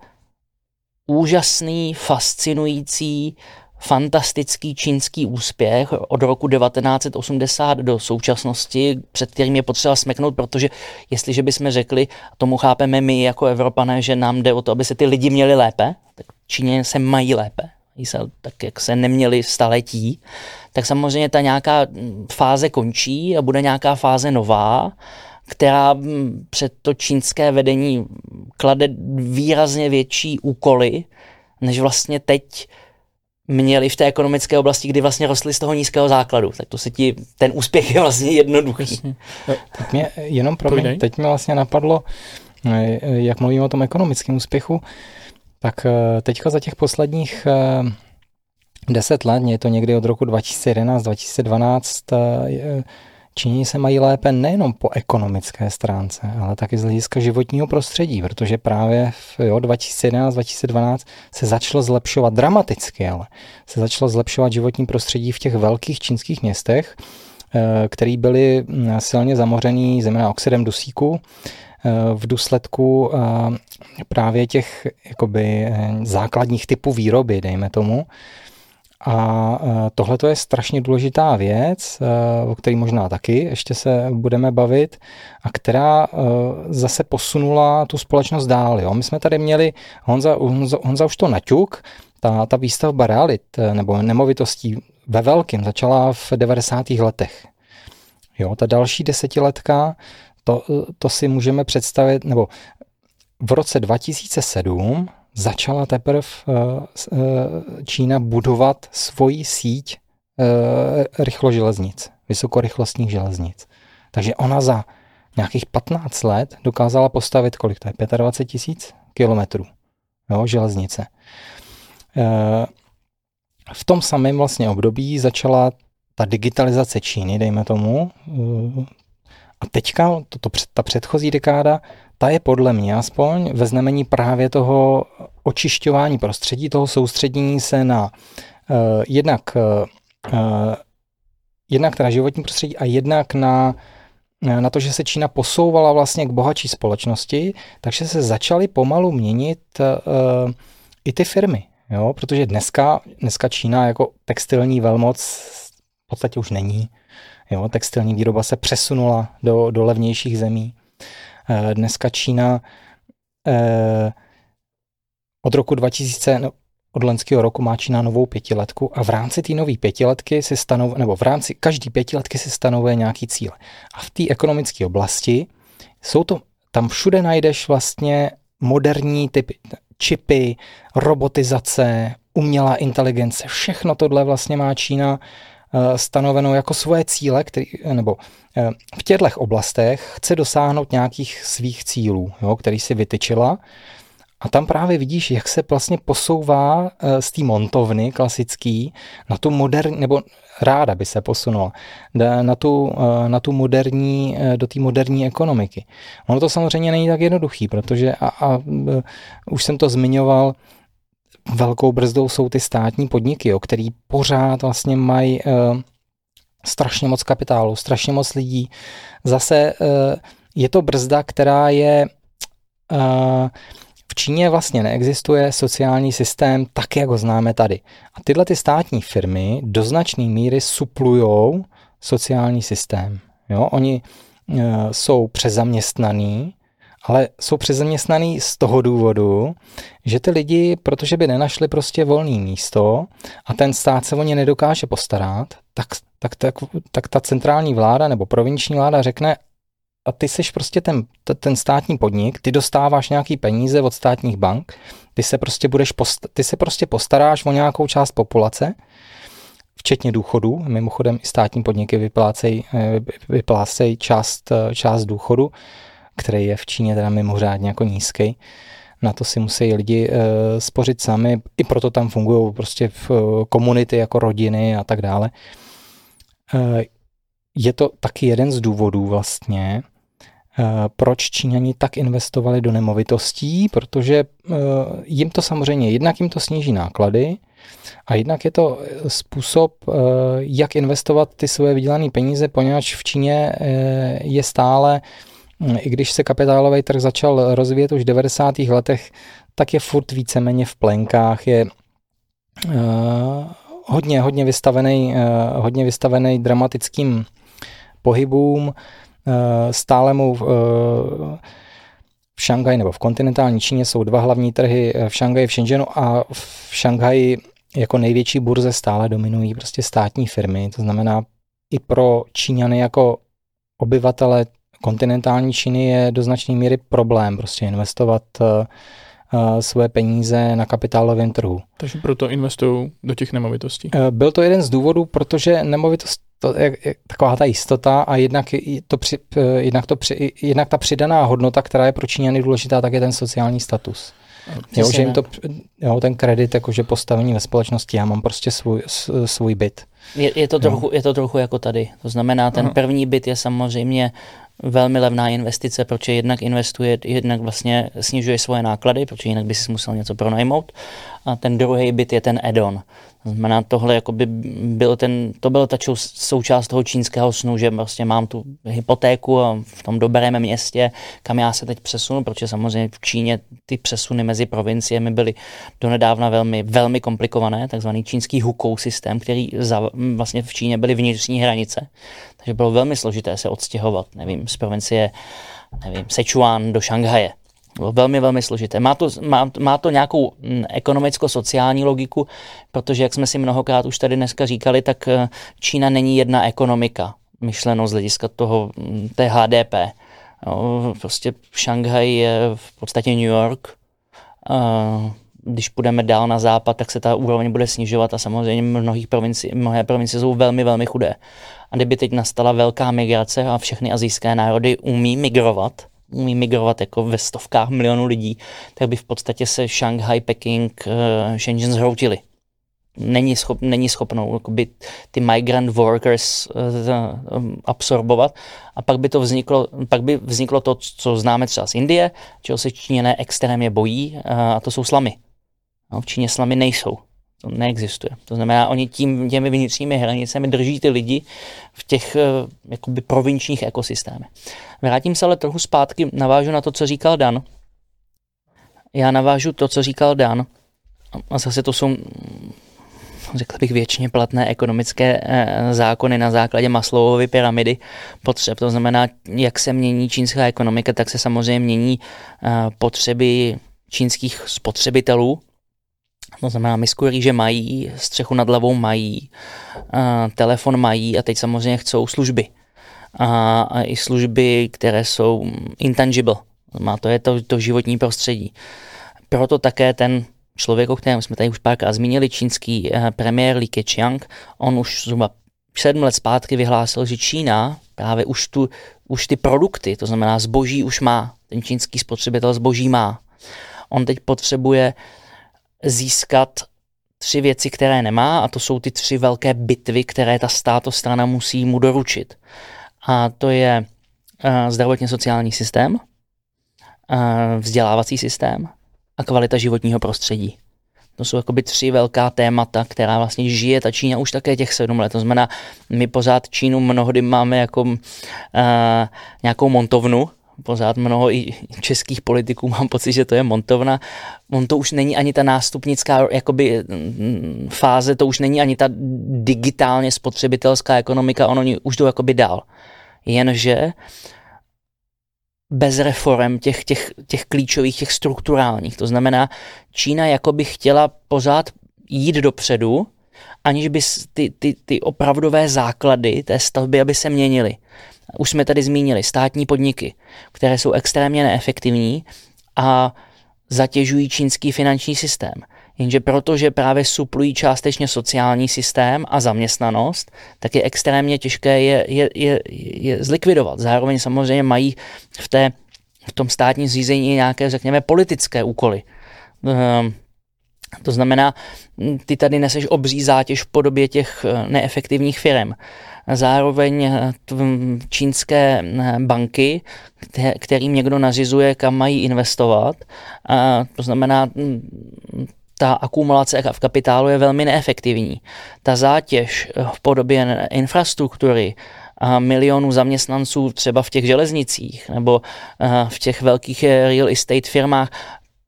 úžasný, fascinující, fantastický čínský úspěch od roku 1980 do současnosti, před kterým je potřeba smeknout, protože jestliže bychom řekli, tomu chápeme my jako Evropané, že nám jde o to, aby se ty lidi měli lépe, tak Číně se mají lépe, tak jak se neměli staletí, tak samozřejmě ta nějaká fáze končí a bude nějaká fáze nová, která před to čínské vedení klade výrazně větší úkoly, než vlastně teď měli v té ekonomické oblasti, kdy vlastně rostly z toho nízkého základu. Tak to se ti, ten úspěch je vlastně jednoduchý. Teď mě, jenom pro mě, teď mě vlastně napadlo, eh, jak mluvím o tom ekonomickém úspěchu, tak eh, teďka za těch posledních eh, deset let, je to někdy od roku 2011-2012, Číňani se mají lépe nejenom po ekonomické stránce, ale taky z hlediska životního prostředí, protože právě v 2011-2012 se začalo zlepšovat dramaticky, ale se začalo zlepšovat životní prostředí v těch velkých čínských městech, eh, které byly hm, silně zamořený zejména oxidem dusíku, eh, v důsledku eh, právě těch jakoby, základních typů výroby, dejme tomu, a e, tohle je strašně důležitá věc, e, o které možná taky ještě se budeme bavit, a která e, zase posunula tu společnost dál. Jo. My jsme tady měli, Honza, Honza, Honza už to naťuk, ta, ta výstavba realit nebo nemovitostí ve velkém začala v 90. letech. Jo, ta další desetiletka, to, to si můžeme představit, nebo v roce 2007 začala teprve eh, eh, Čína budovat svoji síť eh, rychloželeznic, vysokorychlostních železnic. Takže ona za nějakých 15 let dokázala postavit, kolik to je, 25 tisíc kilometrů jo, železnice. V tom samém vlastně období začala ta digitalizace Číny, dejme tomu, a teďka, to, to, ta předchozí dekáda, ta je podle mě aspoň ve znamení právě toho očišťování prostředí, toho soustředění se na uh, jednak, uh, jednak na životní prostředí a jednak na na to, že se Čína posouvala vlastně k bohatší společnosti, takže se začaly pomalu měnit uh, i ty firmy. Jo? Protože dneska, dneska Čína jako textilní velmoc v podstatě už není. Jo? Textilní výroba se přesunula do, do levnějších zemí. Uh, dneska Čína uh, od roku 2000, no, od loňského roku má Čína novou pětiletku a v rámci té nové pětiletky si stanovuje, nebo v rámci každý pětiletky si stanovuje nějaký cíl. A v té ekonomické oblasti jsou to, tam všude najdeš vlastně moderní typy, čipy, robotizace, umělá inteligence, všechno tohle vlastně má Čína eh, stanovenou jako svoje cíle, který, nebo eh, v těchto oblastech chce dosáhnout nějakých svých cílů, jo, který si vytyčila A tam právě vidíš, jak se vlastně posouvá z té montovny klasický na tu moderní, nebo ráda by se posunula na tu, na tu moderní, do té moderní ekonomiky. Ono to samozřejmě není tak jednoduchý, protože a, a už jsem to zmiňoval, velkou brzdou jsou ty státní podniky, o který pořád vlastně mají uh, strašně moc kapitálu, strašně moc lidí. Zase uh, je to brzda, která je uh, v Číně vlastně neexistuje sociální systém tak, jak ho známe tady. A tyhle ty státní firmy do značné míry suplujou sociální systém. Jo? Oni jsou přezaměstnaní, ale jsou přezaměstnaný z toho důvodu, že ty lidi, protože by nenašli prostě volné místo a ten stát se o ně nedokáže postarat, tak, tak, tak, tak ta centrální vláda nebo provinční vláda řekne, a ty jsi prostě ten, ten státní podnik, ty dostáváš nějaký peníze od státních bank, ty se prostě budeš post, ty se prostě postaráš o nějakou část populace, včetně důchodů. Mimochodem i státní podniky vyplácejí, eh, vyplácejí část, eh, část důchodu který je v Číně teda mimořádně jako nízký. Na to si musí lidi uh, spořit sami, i proto tam fungují prostě v uh, komunity jako rodiny a tak dále. Uh, je to taky jeden z důvodů vlastně, proč Číňani tak investovali do nemovitostí, protože jim to samozřejmě, jednak jim to sníží náklady a jednak je to způsob, jak investovat ty svoje vydělané peníze, poněvadž v Číně je stále i když se kapitálový trh začal rozvíjet už v 90. letech, tak je furt víceméně v plenkách, je uh, hodně, hodně vystavený, uh, hodně vystavený dramatickým pohybům, uh, stále mu uh, v Šanghaji nebo v kontinentální Číně jsou dva hlavní trhy, v Šanghaji, v Shenzhenu a v Šanghaji jako největší burze stále dominují prostě státní firmy, to znamená i pro Číňany jako obyvatele kontinentální Číny je do značné míry problém prostě investovat uh, uh, svoje peníze na kapitálovém trhu. Takže proto investují do těch nemovitostí? Uh, byl to jeden z důvodů, protože nemovitost to je, je taková ta jistota a jednak, to při, jednak, to při, jednak ta přidaná hodnota, která je pro Číňany důležitá, tak je ten sociální status. Jo, že jim to, jo, ten kredit, jakože postavení ve společnosti, já mám prostě svůj, svůj byt. Je, je, to trochu, je to trochu jako tady. To znamená, ten Aha. první byt je samozřejmě velmi levná investice, protože jednak investuje, jednak vlastně snižuje svoje náklady, protože jinak by si musel něco pronajmout. A ten druhý byt je ten add-on. Znamená, tohle jako by byl ten, to byla ta součást toho čínského snu, že vlastně mám tu hypotéku a v tom dobrém městě, kam já se teď přesunu, protože samozřejmě v Číně ty přesuny mezi provinciemi byly donedávna velmi, velmi komplikované, takzvaný čínský hukou systém, který za, vlastně v Číně byly vnitřní hranice, takže bylo velmi složité se odstěhovat, nevím, z provincie, nevím, Sichuan do Šanghaje velmi, velmi složité. Má to, má, má to nějakou mm, ekonomicko-sociální logiku, protože, jak jsme si mnohokrát už tady dneska říkali, tak eh, Čína není jedna ekonomika, myšleno z hlediska toho mm, té HDP. Jo, prostě Šanghaj je v podstatě New York. Když půjdeme dál na západ, tak se ta úroveň bude snižovat a samozřejmě mnohých provinci, mnohé provincie jsou velmi, velmi chudé. A kdyby teď nastala velká migrace a všechny azijské národy umí migrovat, umí migrovat jako ve stovkách milionů lidí, tak by v podstatě se Shanghai, Peking, uh, Shenzhen zhroutili. Není, schop, není schopnou jakoby, ty migrant workers uh, absorbovat a pak by to vzniklo, pak by vzniklo to, co známe třeba z Indie, čeho se Číňané extrémně bojí, uh, a to jsou slamy. No, v Číně slamy nejsou. To neexistuje. To znamená, oni tím, těmi vnitřními hranicemi drží ty lidi v těch eh, jakoby provinčních ekosystémech. Vrátím se ale trochu zpátky, navážu na to, co říkal Dan. Já navážu to, co říkal Dan, a zase to jsou, řekl bych, většině platné ekonomické eh, zákony na základě Maslowovy pyramidy potřeb. To znamená, jak se mění čínská ekonomika, tak se samozřejmě mění eh, potřeby čínských spotřebitelů, to znamená, misku rýže mají, střechu nad hlavou mají, telefon mají a teď samozřejmě chcou služby. A, a i služby, které jsou intangible. Má to je to, to životní prostředí. Proto také ten člověk, o kterém jsme tady už párkrát zmínili, čínský eh, premiér Li Keqiang, on už zhruba sedm let zpátky vyhlásil, že Čína právě už, tu, už ty produkty, to znamená zboží už má, ten čínský spotřebitel zboží má. On teď potřebuje získat tři věci, které nemá, a to jsou ty tři velké bitvy, které ta státostrana musí mu doručit. A to je uh, zdravotně sociální systém, uh, vzdělávací systém a kvalita životního prostředí. To jsou jakoby tři velká témata, která vlastně žije ta Čína už také těch sedm let. To znamená, my pořád Čínu mnohdy máme jako uh, nějakou montovnu, pořád mnoho i českých politiků mám pocit, že to je montovna. On to už není ani ta nástupnická jakoby, mm, fáze, to už není ani ta digitálně spotřebitelská ekonomika, ono už jdou jakoby dál. Jenže bez reform těch, těch, těch klíčových, těch strukturálních. To znamená, Čína jakoby chtěla pořád jít dopředu, aniž by ty, ty, ty opravdové základy té stavby, aby se měnily. Už jsme tady zmínili státní podniky, které jsou extrémně neefektivní a zatěžují čínský finanční systém. Jenže protože právě suplují částečně sociální systém a zaměstnanost, tak je extrémně těžké je, je, je, je zlikvidovat. Zároveň samozřejmě mají v, té, v tom státním zřízení nějaké, řekněme, politické úkoly. Um, to znamená, ty tady neseš obří zátěž v podobě těch eh, neefektivních firm. Zároveň eh, čínské eh, banky, kterým někdo nařizuje, kam mají investovat. To znamená, ta akumulace v kapitálu je velmi neefektivní. Ta zátěž v podobě infrastruktury, a milionů zaměstnanců třeba v těch železnicích nebo v těch velkých real estate firmách,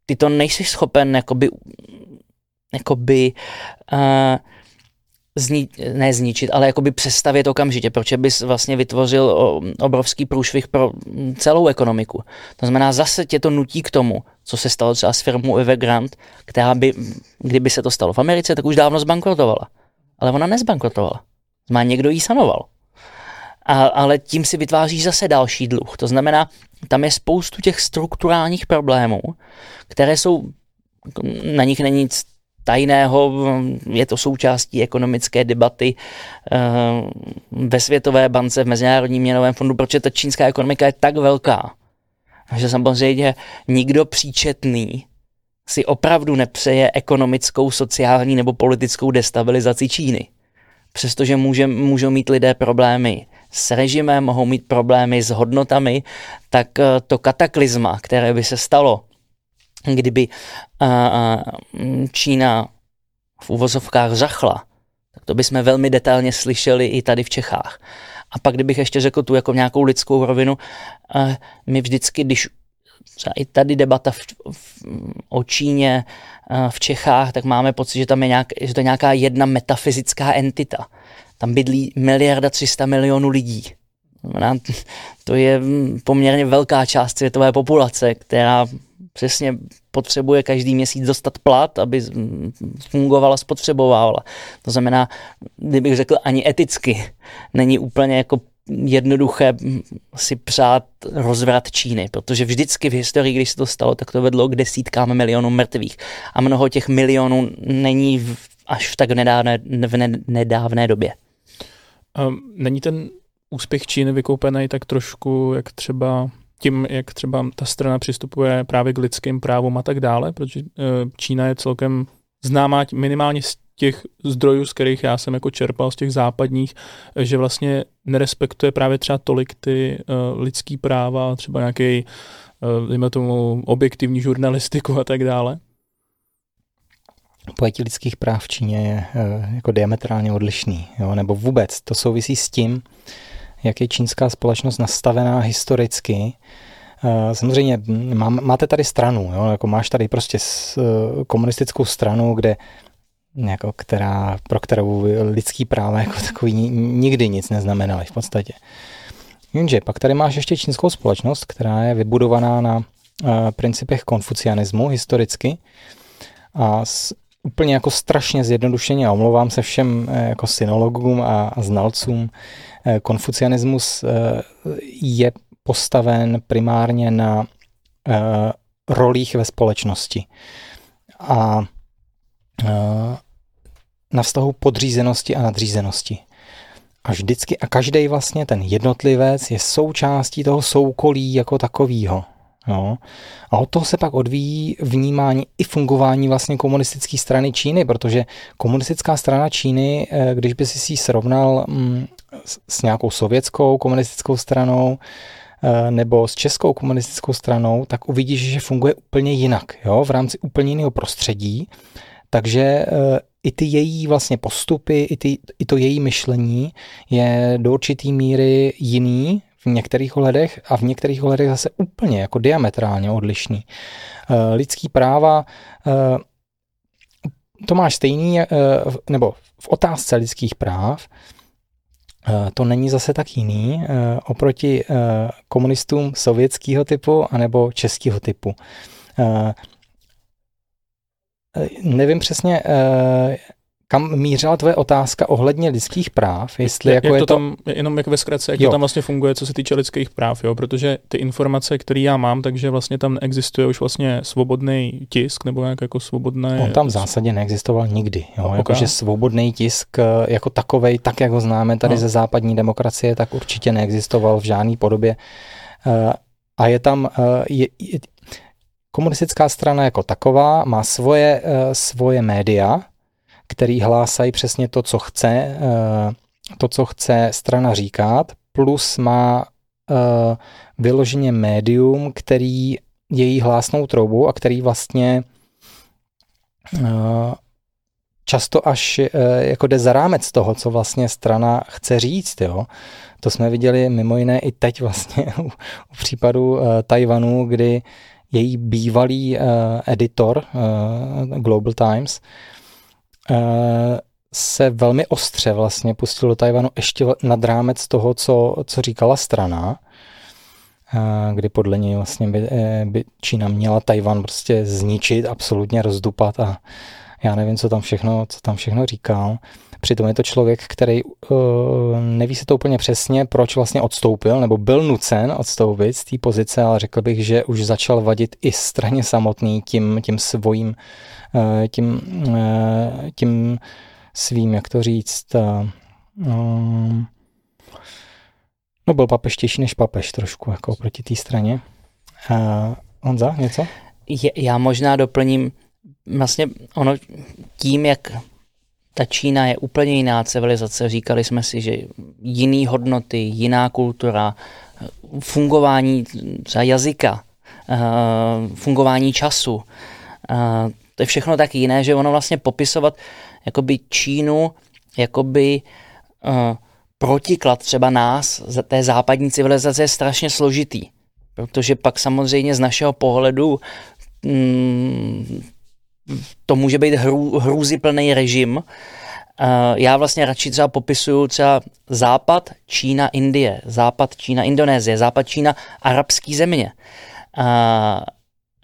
ty to nejsi schopen jakoby, jakoby uh, zni, ne zničit, ale jakoby přestavět okamžitě, proč bys vlastně vytvořil obrovský průšvih pro celou ekonomiku. To znamená, zase tě to nutí k tomu, co se stalo třeba s firmou Evergrande, která by, kdyby se to stalo v Americe, tak už dávno zbankrotovala. Ale ona nezbankrotovala. Má někdo jí sanoval. A, ale tím si vytváří zase další dluh. To znamená, tam je spoustu těch strukturálních problémů, které jsou, na nich není nic tajného, je to součástí ekonomické debaty eh, ve Světové bance, v Mezinárodním měnovém fondu, protože ta čínská ekonomika je tak velká, že samozřejmě nikdo příčetný si opravdu nepřeje ekonomickou, sociální nebo politickou destabilizaci Číny. Přestože může, můžou mít lidé problémy s režimem, mohou mít problémy s hodnotami, tak eh, to kataklizma, které by se stalo, kdyby Čína v uvozovkách řachla, tak to bychom velmi detailně slyšeli i tady v Čechách. A pak, kdybych ještě řekl tu jako nějakou lidskou rovinu, my vždycky, když třeba i tady debata v, v, o Číně v Čechách, tak máme pocit, že tam je nějak, že to je nějaká jedna metafyzická entita. Tam bydlí miliarda 300 milionů lidí. To je poměrně velká část světové populace, která přesně potřebuje každý měsíc dostat plat, aby fungovala, spotřebovala. To znamená, kdybych řekl ani eticky, není úplně jako jednoduché si přát rozvrat Číny, protože vždycky v historii, když se to stalo, tak to vedlo k desítkám milionů mrtvých. A mnoho těch milionů není v, až v tak nedávné, v ne, nedávné době. Um, není ten úspěch Číny vykoupený tak trošku, jak třeba tím, jak třeba ta strana přistupuje právě k lidským právům a tak dále, protože eh, Čína je celkem známá minimálně z těch zdrojů, z kterých já jsem jako čerpal, z těch západních, že vlastně nerespektuje právě třeba tolik ty uh, lidský práva, třeba nějaký, dejme tomu, objektivní žurnalistiku a tak dále. Pojetí lidských práv v Číně je jako diametrálně odlišný, jo? nebo vůbec to souvisí s tím, jak je čínská společnost nastavená historicky. Eh, samozřejmě máte tady stranu, jo? Jako máš tady prostě eh, komunistickou stranu, kde jako která, pro kterou lidský práva jako takový nikdy nic neznamenaly v podstatě. Jenže pak tady máš ještě čínskou společnost, která je vybudovaná na uh, principech konfucianismu historicky a s, úplně jako strašně zjednodušeně, a omlouvám se všem jako synologům a, a znalcům Eh, konfucianismus eh, je postaven primárně na eh, rolích ve společnosti a na vztahu podřízenosti a nadřízenosti. A vždycky a každý vlastně ten jednotlivec je součástí toho soukolí jako takového. Jo. A od toho se pak odvíjí vnímání i fungování vlastně komunistické strany Číny, protože komunistická strana Číny, eh, když by si si ji srovnal mm, s nějakou sovětskou komunistickou stranou, eh, nebo s českou komunistickou stranou, tak uvidíš, že funguje úplně jinak, jo, v rámci úplně jiného prostředí. Takže eh, i ty její vlastně postupy, i, ty, i to její myšlení je do určitý míry jiný v některých ohledech a v některých ohledech zase úplně jako diametrálně odlišný. Eh, lidský práva eh, to máš stejný, eh, nebo v otázce lidských práv to není zase tak jiný oproti komunistům sovětského typu anebo českého typu. Nevím přesně, kam mířila tvoje otázka ohledně lidských práv? Jestli jak, jako jak je to, to tam, jenom jak ve zkratce, jak Jo. to tam vlastně funguje, co se týče lidských práv, jo? protože ty informace, které já mám, takže vlastně tam neexistuje už vlastně svobodný tisk, nebo jak jako svobodné... On tam v zásadě neexistoval nikdy. Jo? Ok. Jakože svobodný tisk eh, jako takovej, tak jak ho známe tady No. ze západní demokracie, tak určitě neexistoval v žádné podobě. Eh, A je tam, eh, je, je, komunistická strana jako taková má svoje, svoje média, který hlásají přesně to, co chce, eh, to, co chce strana říkat, plus má eh, vyloženě médium, který její hlásnou troubou a který vlastně eh, často až jako jde za rámec toho, co vlastně strana chce říct. Jo. To jsme viděli mimo jiné i teď vlastně <laughs> u, u případu Tajvanu, kdy její bývalý editor Global Times se velmi ostře vlastně pustil do Tajvanu ještě nad rámec toho, co, co říkala strana, eh, kdy podle něj vlastně by, eh, by Čína měla Tajvan prostě zničit, absolutně rozdupat a já nevím, co tam všechno, co tam všechno říkal. Přitom je to člověk, který uh, neví se to úplně přesně, proč vlastně odstoupil, nebo byl nucen odstoupit z té pozice, ale řekl bych, že už začal vadit i straně samotný tím, tím svým, uh, tím, uh, tím svým, jak to říct, uh, um, no byl papeštější než papež trošku, jako proti té straně. Uh, Honza, něco? Je, já možná doplním, vlastně ono tím, jak ta Čína je úplně jiná civilizace, říkali jsme si, že jiný hodnoty, jiná kultura, fungování třeba jazyka, eh, fungování času, eh, to je všechno tak jiné, že ono vlastně popisovat jakoby Čínu, jakoby uh, protiklad třeba nás, za té západní civilizace je strašně složitý. Protože pak samozřejmě z našeho pohledu mm, to může být hrů, hrůzyplný režim. Uh, já vlastně radši třeba popisuju třeba západ, Čína, Indie, západ, Čína, Indonésie, západ, Čína, arabský země. Uh,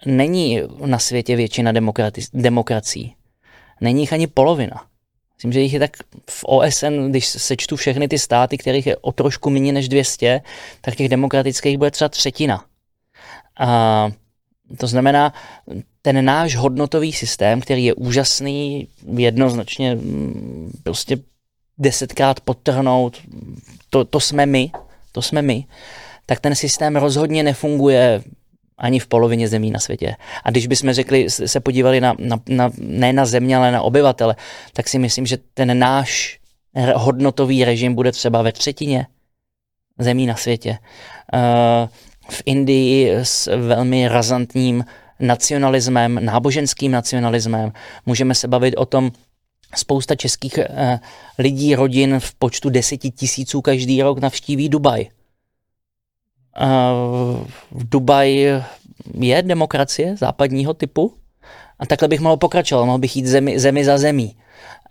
není na světě většina demokrati- demokracií. Není jich ani polovina. Myslím, že jich je tak v OSN, když sečtu všechny ty státy, kterých je o trošku méně než 200, tak těch demokratických bude třeba třetina. A to znamená, ten náš hodnotový systém, který je úžasný, jednoznačně mm, prostě desetkrát podtrhnout, to, to jsme my, to jsme my, tak ten systém rozhodně nefunguje ani v polovině zemí na světě. A když bychom řekli, se podívali na, na, na, ne na země, ale na obyvatele, tak si myslím, že ten náš hodnotový režim bude třeba ve třetině zemí na světě. Uh, v Indii s velmi razantním nacionalismem, náboženským nacionalismem. Můžeme se bavit o tom, spousta českých uh, lidí, rodin v počtu deseti tisíců každý rok navštíví Dubaj. Uh, v Dubaji je demokracie západního typu a takhle bych mohl pokračovat, mohl bych jít zemi, zemi za zemí.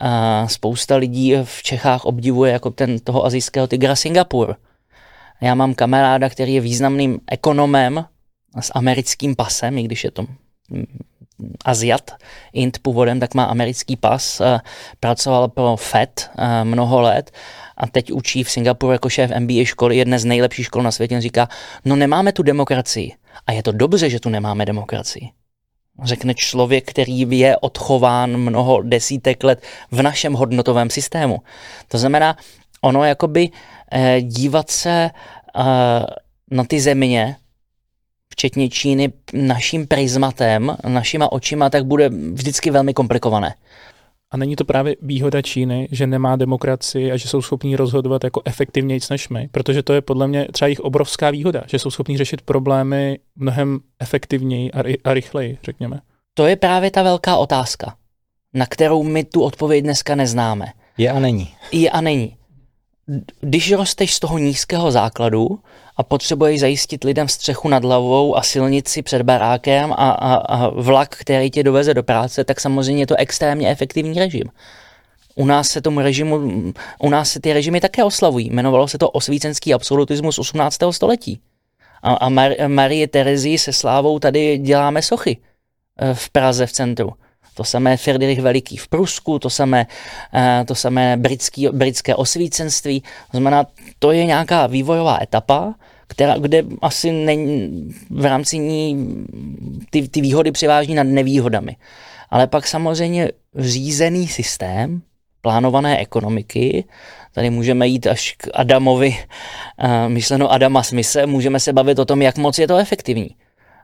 Uh, spousta lidí v Čechách obdivuje jako ten toho azijského tygra Singapur. Já mám kamaráda, který je významným ekonomem s americkým pasem, i když je to Aziat, Int původem, tak má americký pas, pracoval pro FED mnoho let a teď učí v Singapuru jako šéf MBA školy, jedné z nejlepších škol na světě, říká, no nemáme tu demokracii. A je to dobře, že tu nemáme demokracii. Řekne člověk, který je odchován mnoho desítek let v našem hodnotovém systému. To znamená, ono jakoby eh, dívat se eh, na ty země, včetně Číny, naším prismatem, našima očima, tak bude vždycky velmi komplikované. A není to právě výhoda Číny, že nemá demokracii a že jsou schopní rozhodovat jako efektivněji než my? Protože to je podle mě třeba jejich obrovská výhoda, že jsou schopní řešit problémy mnohem efektivněji a, ry- a rychleji, řekněme. To je právě ta velká otázka, na kterou my tu odpověď dneska neznáme. Je a není. Je a není. Když rosteš z toho nízkého základu a potřebuješ zajistit lidem střechu nad hlavou a silnici před barákem a, a, a vlak, který tě doveze do práce, tak samozřejmě je to extrémně efektivní režim. U nás se tomu režimu, u nás se ty režimy také oslavují. Jmenovalo se to osvícenský absolutismus 18. století. A, a Mar- Marie Terezii se slávou tady děláme sochy eh, v Praze v centru. To samé Friedrich Veliký v Prusku, to samé, eh, to samé britský, britské osvícenství. To znamená, to je nějaká vývojová etapa, která, kde asi není, v rámci ní ty, ty výhody převáží nad nevýhodami. Ale pak samozřejmě řízený systém, plánované ekonomiky, tady můžeme jít až k Adamovi, uh, myšleno Adama Smise, můžeme se bavit o tom, jak moc je to efektivní.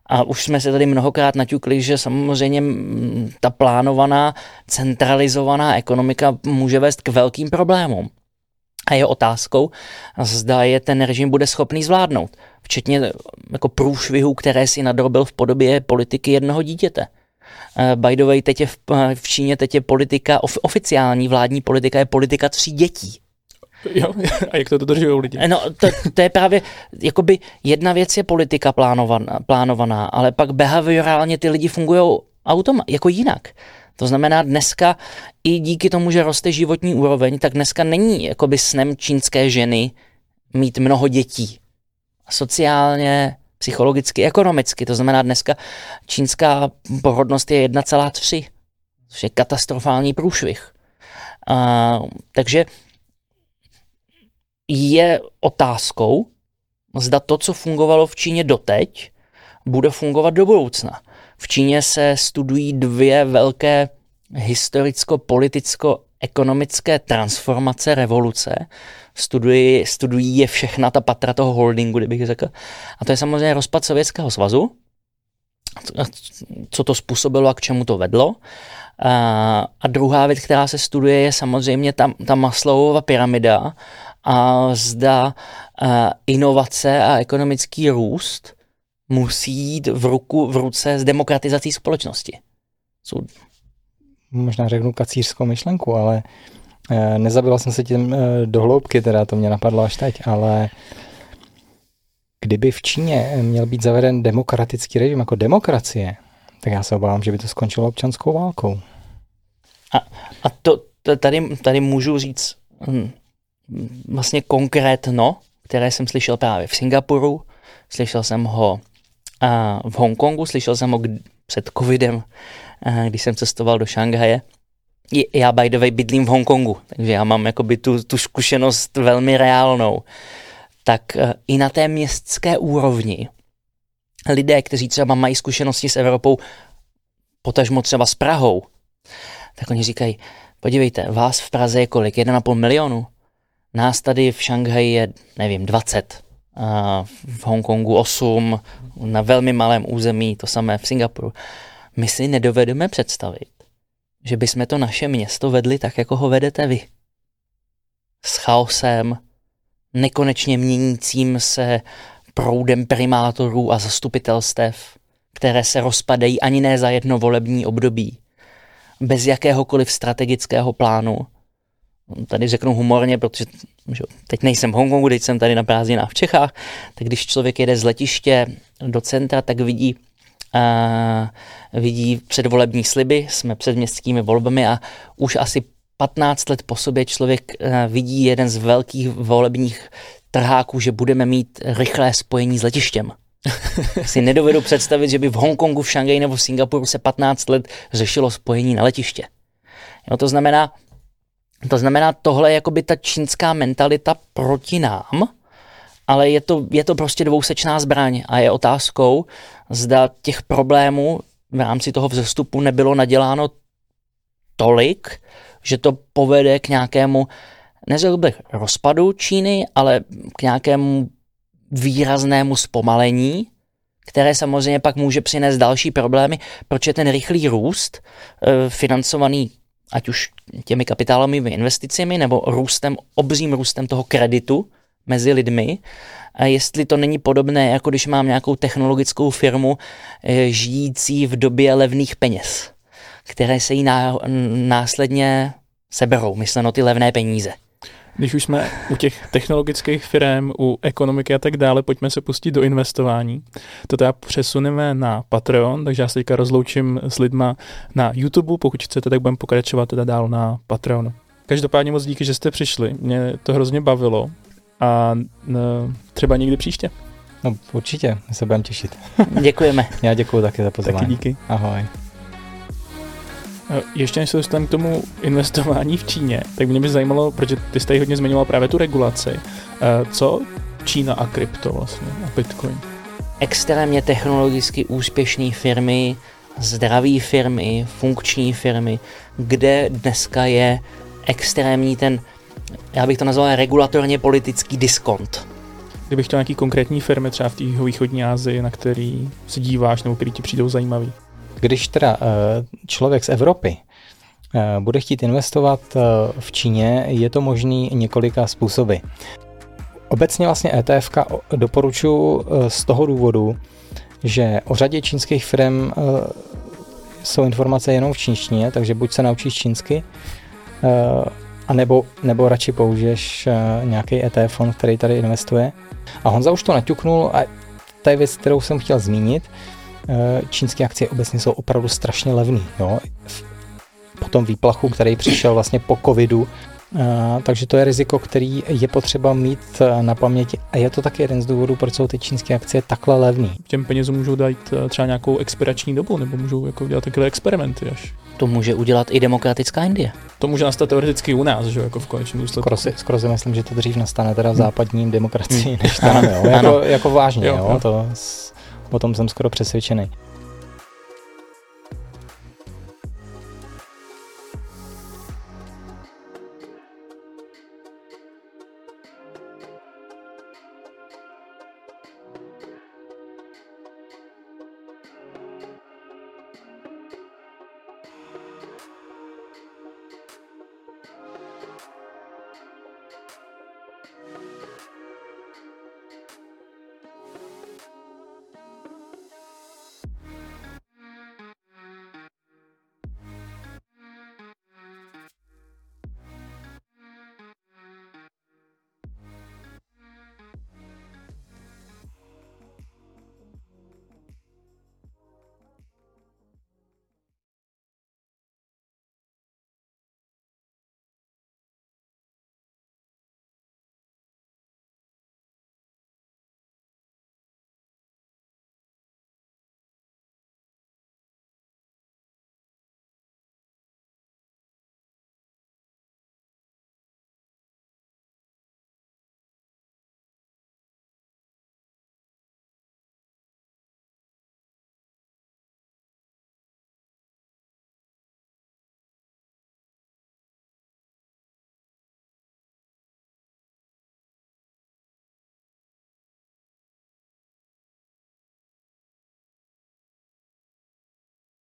A už jsme se tady mnohokrát naťukli, že samozřejmě ta plánovaná, centralizovaná ekonomika může vést k velkým problémům. A je otázkou, zda je ten režim bude schopný zvládnout, včetně jako průšvihů, které si nadrobil v podobě politiky jednoho dítěte. By the way, teď je v, v Číně teď je politika, oficiální vládní politika je politika tří dětí. <laughs> Jo, a jak to dodržují lidi? No, to, to je právě, jakoby jedna věc je politika plánovaná, plánovaná ale pak behaviorálně ty lidi fungují automa, jako jinak. To znamená, dneska i díky tomu, že roste životní úroveň, tak dneska není jakoby snem čínské ženy mít mnoho dětí. Sociálně, psychologicky, ekonomicky. To znamená, dneska čínská porodnost je 1,3, což je katastrofální průšvih. Uh, takže je otázkou, zda to, co fungovalo v Číně doteď, bude fungovat do budoucna. V Číně se studují dvě velké historicko-politicko-ekonomické transformace, revoluce. Studují, studují je všechna ta patra toho holdingu, kdybych řekl. A to je samozřejmě rozpad Sovětského svazu, co to způsobilo a k čemu to vedlo. A, a druhá věc, která se studuje, je samozřejmě ta, ta Maslowova pyramida a zda a, inovace a ekonomický růst musí jít v, ruku, v ruce s demokratizací společnosti. Jsou... Možná řeknu kacířskou myšlenku, ale e, nezabila jsem se tím e, do hloubky, teda to mě napadlo až teď, ale kdyby v Číně měl být zaveden demokratický režim jako demokracie, tak já se obávám, že by to skončilo občanskou válkou. A, a to, to tady, tady můžu říct hm, vlastně konkrétno, které jsem slyšel právě v Singapuru, slyšel jsem ho a v Hongkongu, slyšel jsem ho před covidem, když jsem cestoval do Šanghaje. Já by the way bydlím v Hongkongu, takže já mám jakoby tu, tu zkušenost velmi reálnou. Tak e, i na té městské úrovni lidé, kteří třeba mají zkušenosti s Evropou, potažmo třeba s Prahou, tak oni říkají, podívejte, vás v Praze je kolik? 1,5 milionu? Nás tady v Šanghaji je, nevím, 20 v Hongkongu 8, na velmi malém území, to samé v Singapuru. My si nedovedeme představit, že bychom to naše město vedli tak, jako ho vedete vy. S chaosem, nekonečně měnícím se proudem primátorů a zastupitelstev, které se rozpadají ani ne za jedno volební období, bez jakéhokoliv strategického plánu, tady řeknu humorně, protože že teď nejsem v Hongkongu, teď jsem tady na prázdninách v Čechách, tak když člověk jede z letiště do centra, tak vidí a vidí předvolební sliby, jsme před městskými volbami a už asi 15 let po sobě člověk vidí jeden z velkých volebních trháků, že budeme mít rychlé spojení s letištěm. <laughs> si nedovedu představit, že by v Hongkongu, v Šanghaji nebo v Singapuru se 15 let řešilo spojení na letiště. No to znamená, to znamená, tohle je jakoby ta čínská mentalita proti nám, ale je to, je to prostě dvousečná zbraň a je otázkou, zda těch problémů v rámci toho vzestupu nebylo naděláno tolik, že to povede k nějakému, neřekl bych rozpadu Číny, ale k nějakému výraznému zpomalení, které samozřejmě pak může přinést další problémy, proč je ten rychlý růst e, financovaný ať už těmi kapitálovými investicemi nebo růstem, obřím růstem toho kreditu mezi lidmi, a jestli to není podobné, jako když mám nějakou technologickou firmu e, žijící v době levných peněz, které se jí následně seberou, mysleno ty levné peníze. Když už jsme u těch technologických firm, u ekonomiky a tak dále, pojďme se pustit do investování. To teda přesuneme na Patreon, takže já se teďka rozloučím s lidma na YouTube, pokud chcete, tak budeme pokračovat teda dál na Patreonu. Každopádně moc díky, že jste přišli, mě to hrozně bavilo a no, třeba někdy příště. No určitě, se budeme těšit. Děkujeme. <laughs> Já děkuji taky za pozvání. Taky díky. Ahoj. Eh, ještě než se dostaneme k tomu investování v Číně, tak mě by zajímalo, protože ty jste hodně zmiňoval právě tu regulaci. Eh, co Čína a krypto vlastně a Bitcoin? Extrémně technologicky úspěšné firmy, zdraví firmy, funkční firmy, kde dneska je extrémní ten, já bych to nazval regulatorně politický diskont. Kdybych chtěl nějaký konkrétní firmy třeba v té východní Asii, na který se díváš nebo který ti přijdou zajímavý? Když teda eh, člověk z Evropy eh, bude chtít investovat eh, v Číně, je to možný několika způsoby. Obecně vlastně ETF doporučuji z toho důvodu, že o řadě čínských firm jsou informace jenom v čínštině, takže buď se naučíš čínsky, a nebo, nebo radši použiješ nějaký ETF fond, který tady investuje. A Honza už to naťuknul a to je věc, kterou jsem chtěl zmínit. Eh, čínské akcie obecně jsou opravdu strašně levný. Jo? Po tom výplachu, který přišel vlastně po covidu, Uh, takže to je riziko, který je potřeba mít uh, na paměti a je to taky jeden z důvodů, proč jsou ty čínské akcie takhle levný. Těm penězům můžou dát uh, třeba nějakou expirační dobu, nebo můžou jako dělat takové experimenty až. To může udělat i demokratická Indie. To může nastat teoreticky u nás, že jako v konečném důsledku. Skoro si, skoro si myslím, že to dřív nastane teda v západním hmm. demokracii, než tam, jo. <laughs> Jako, jako vážně, jo. jo. To, o tom jsem skoro přesvědčený.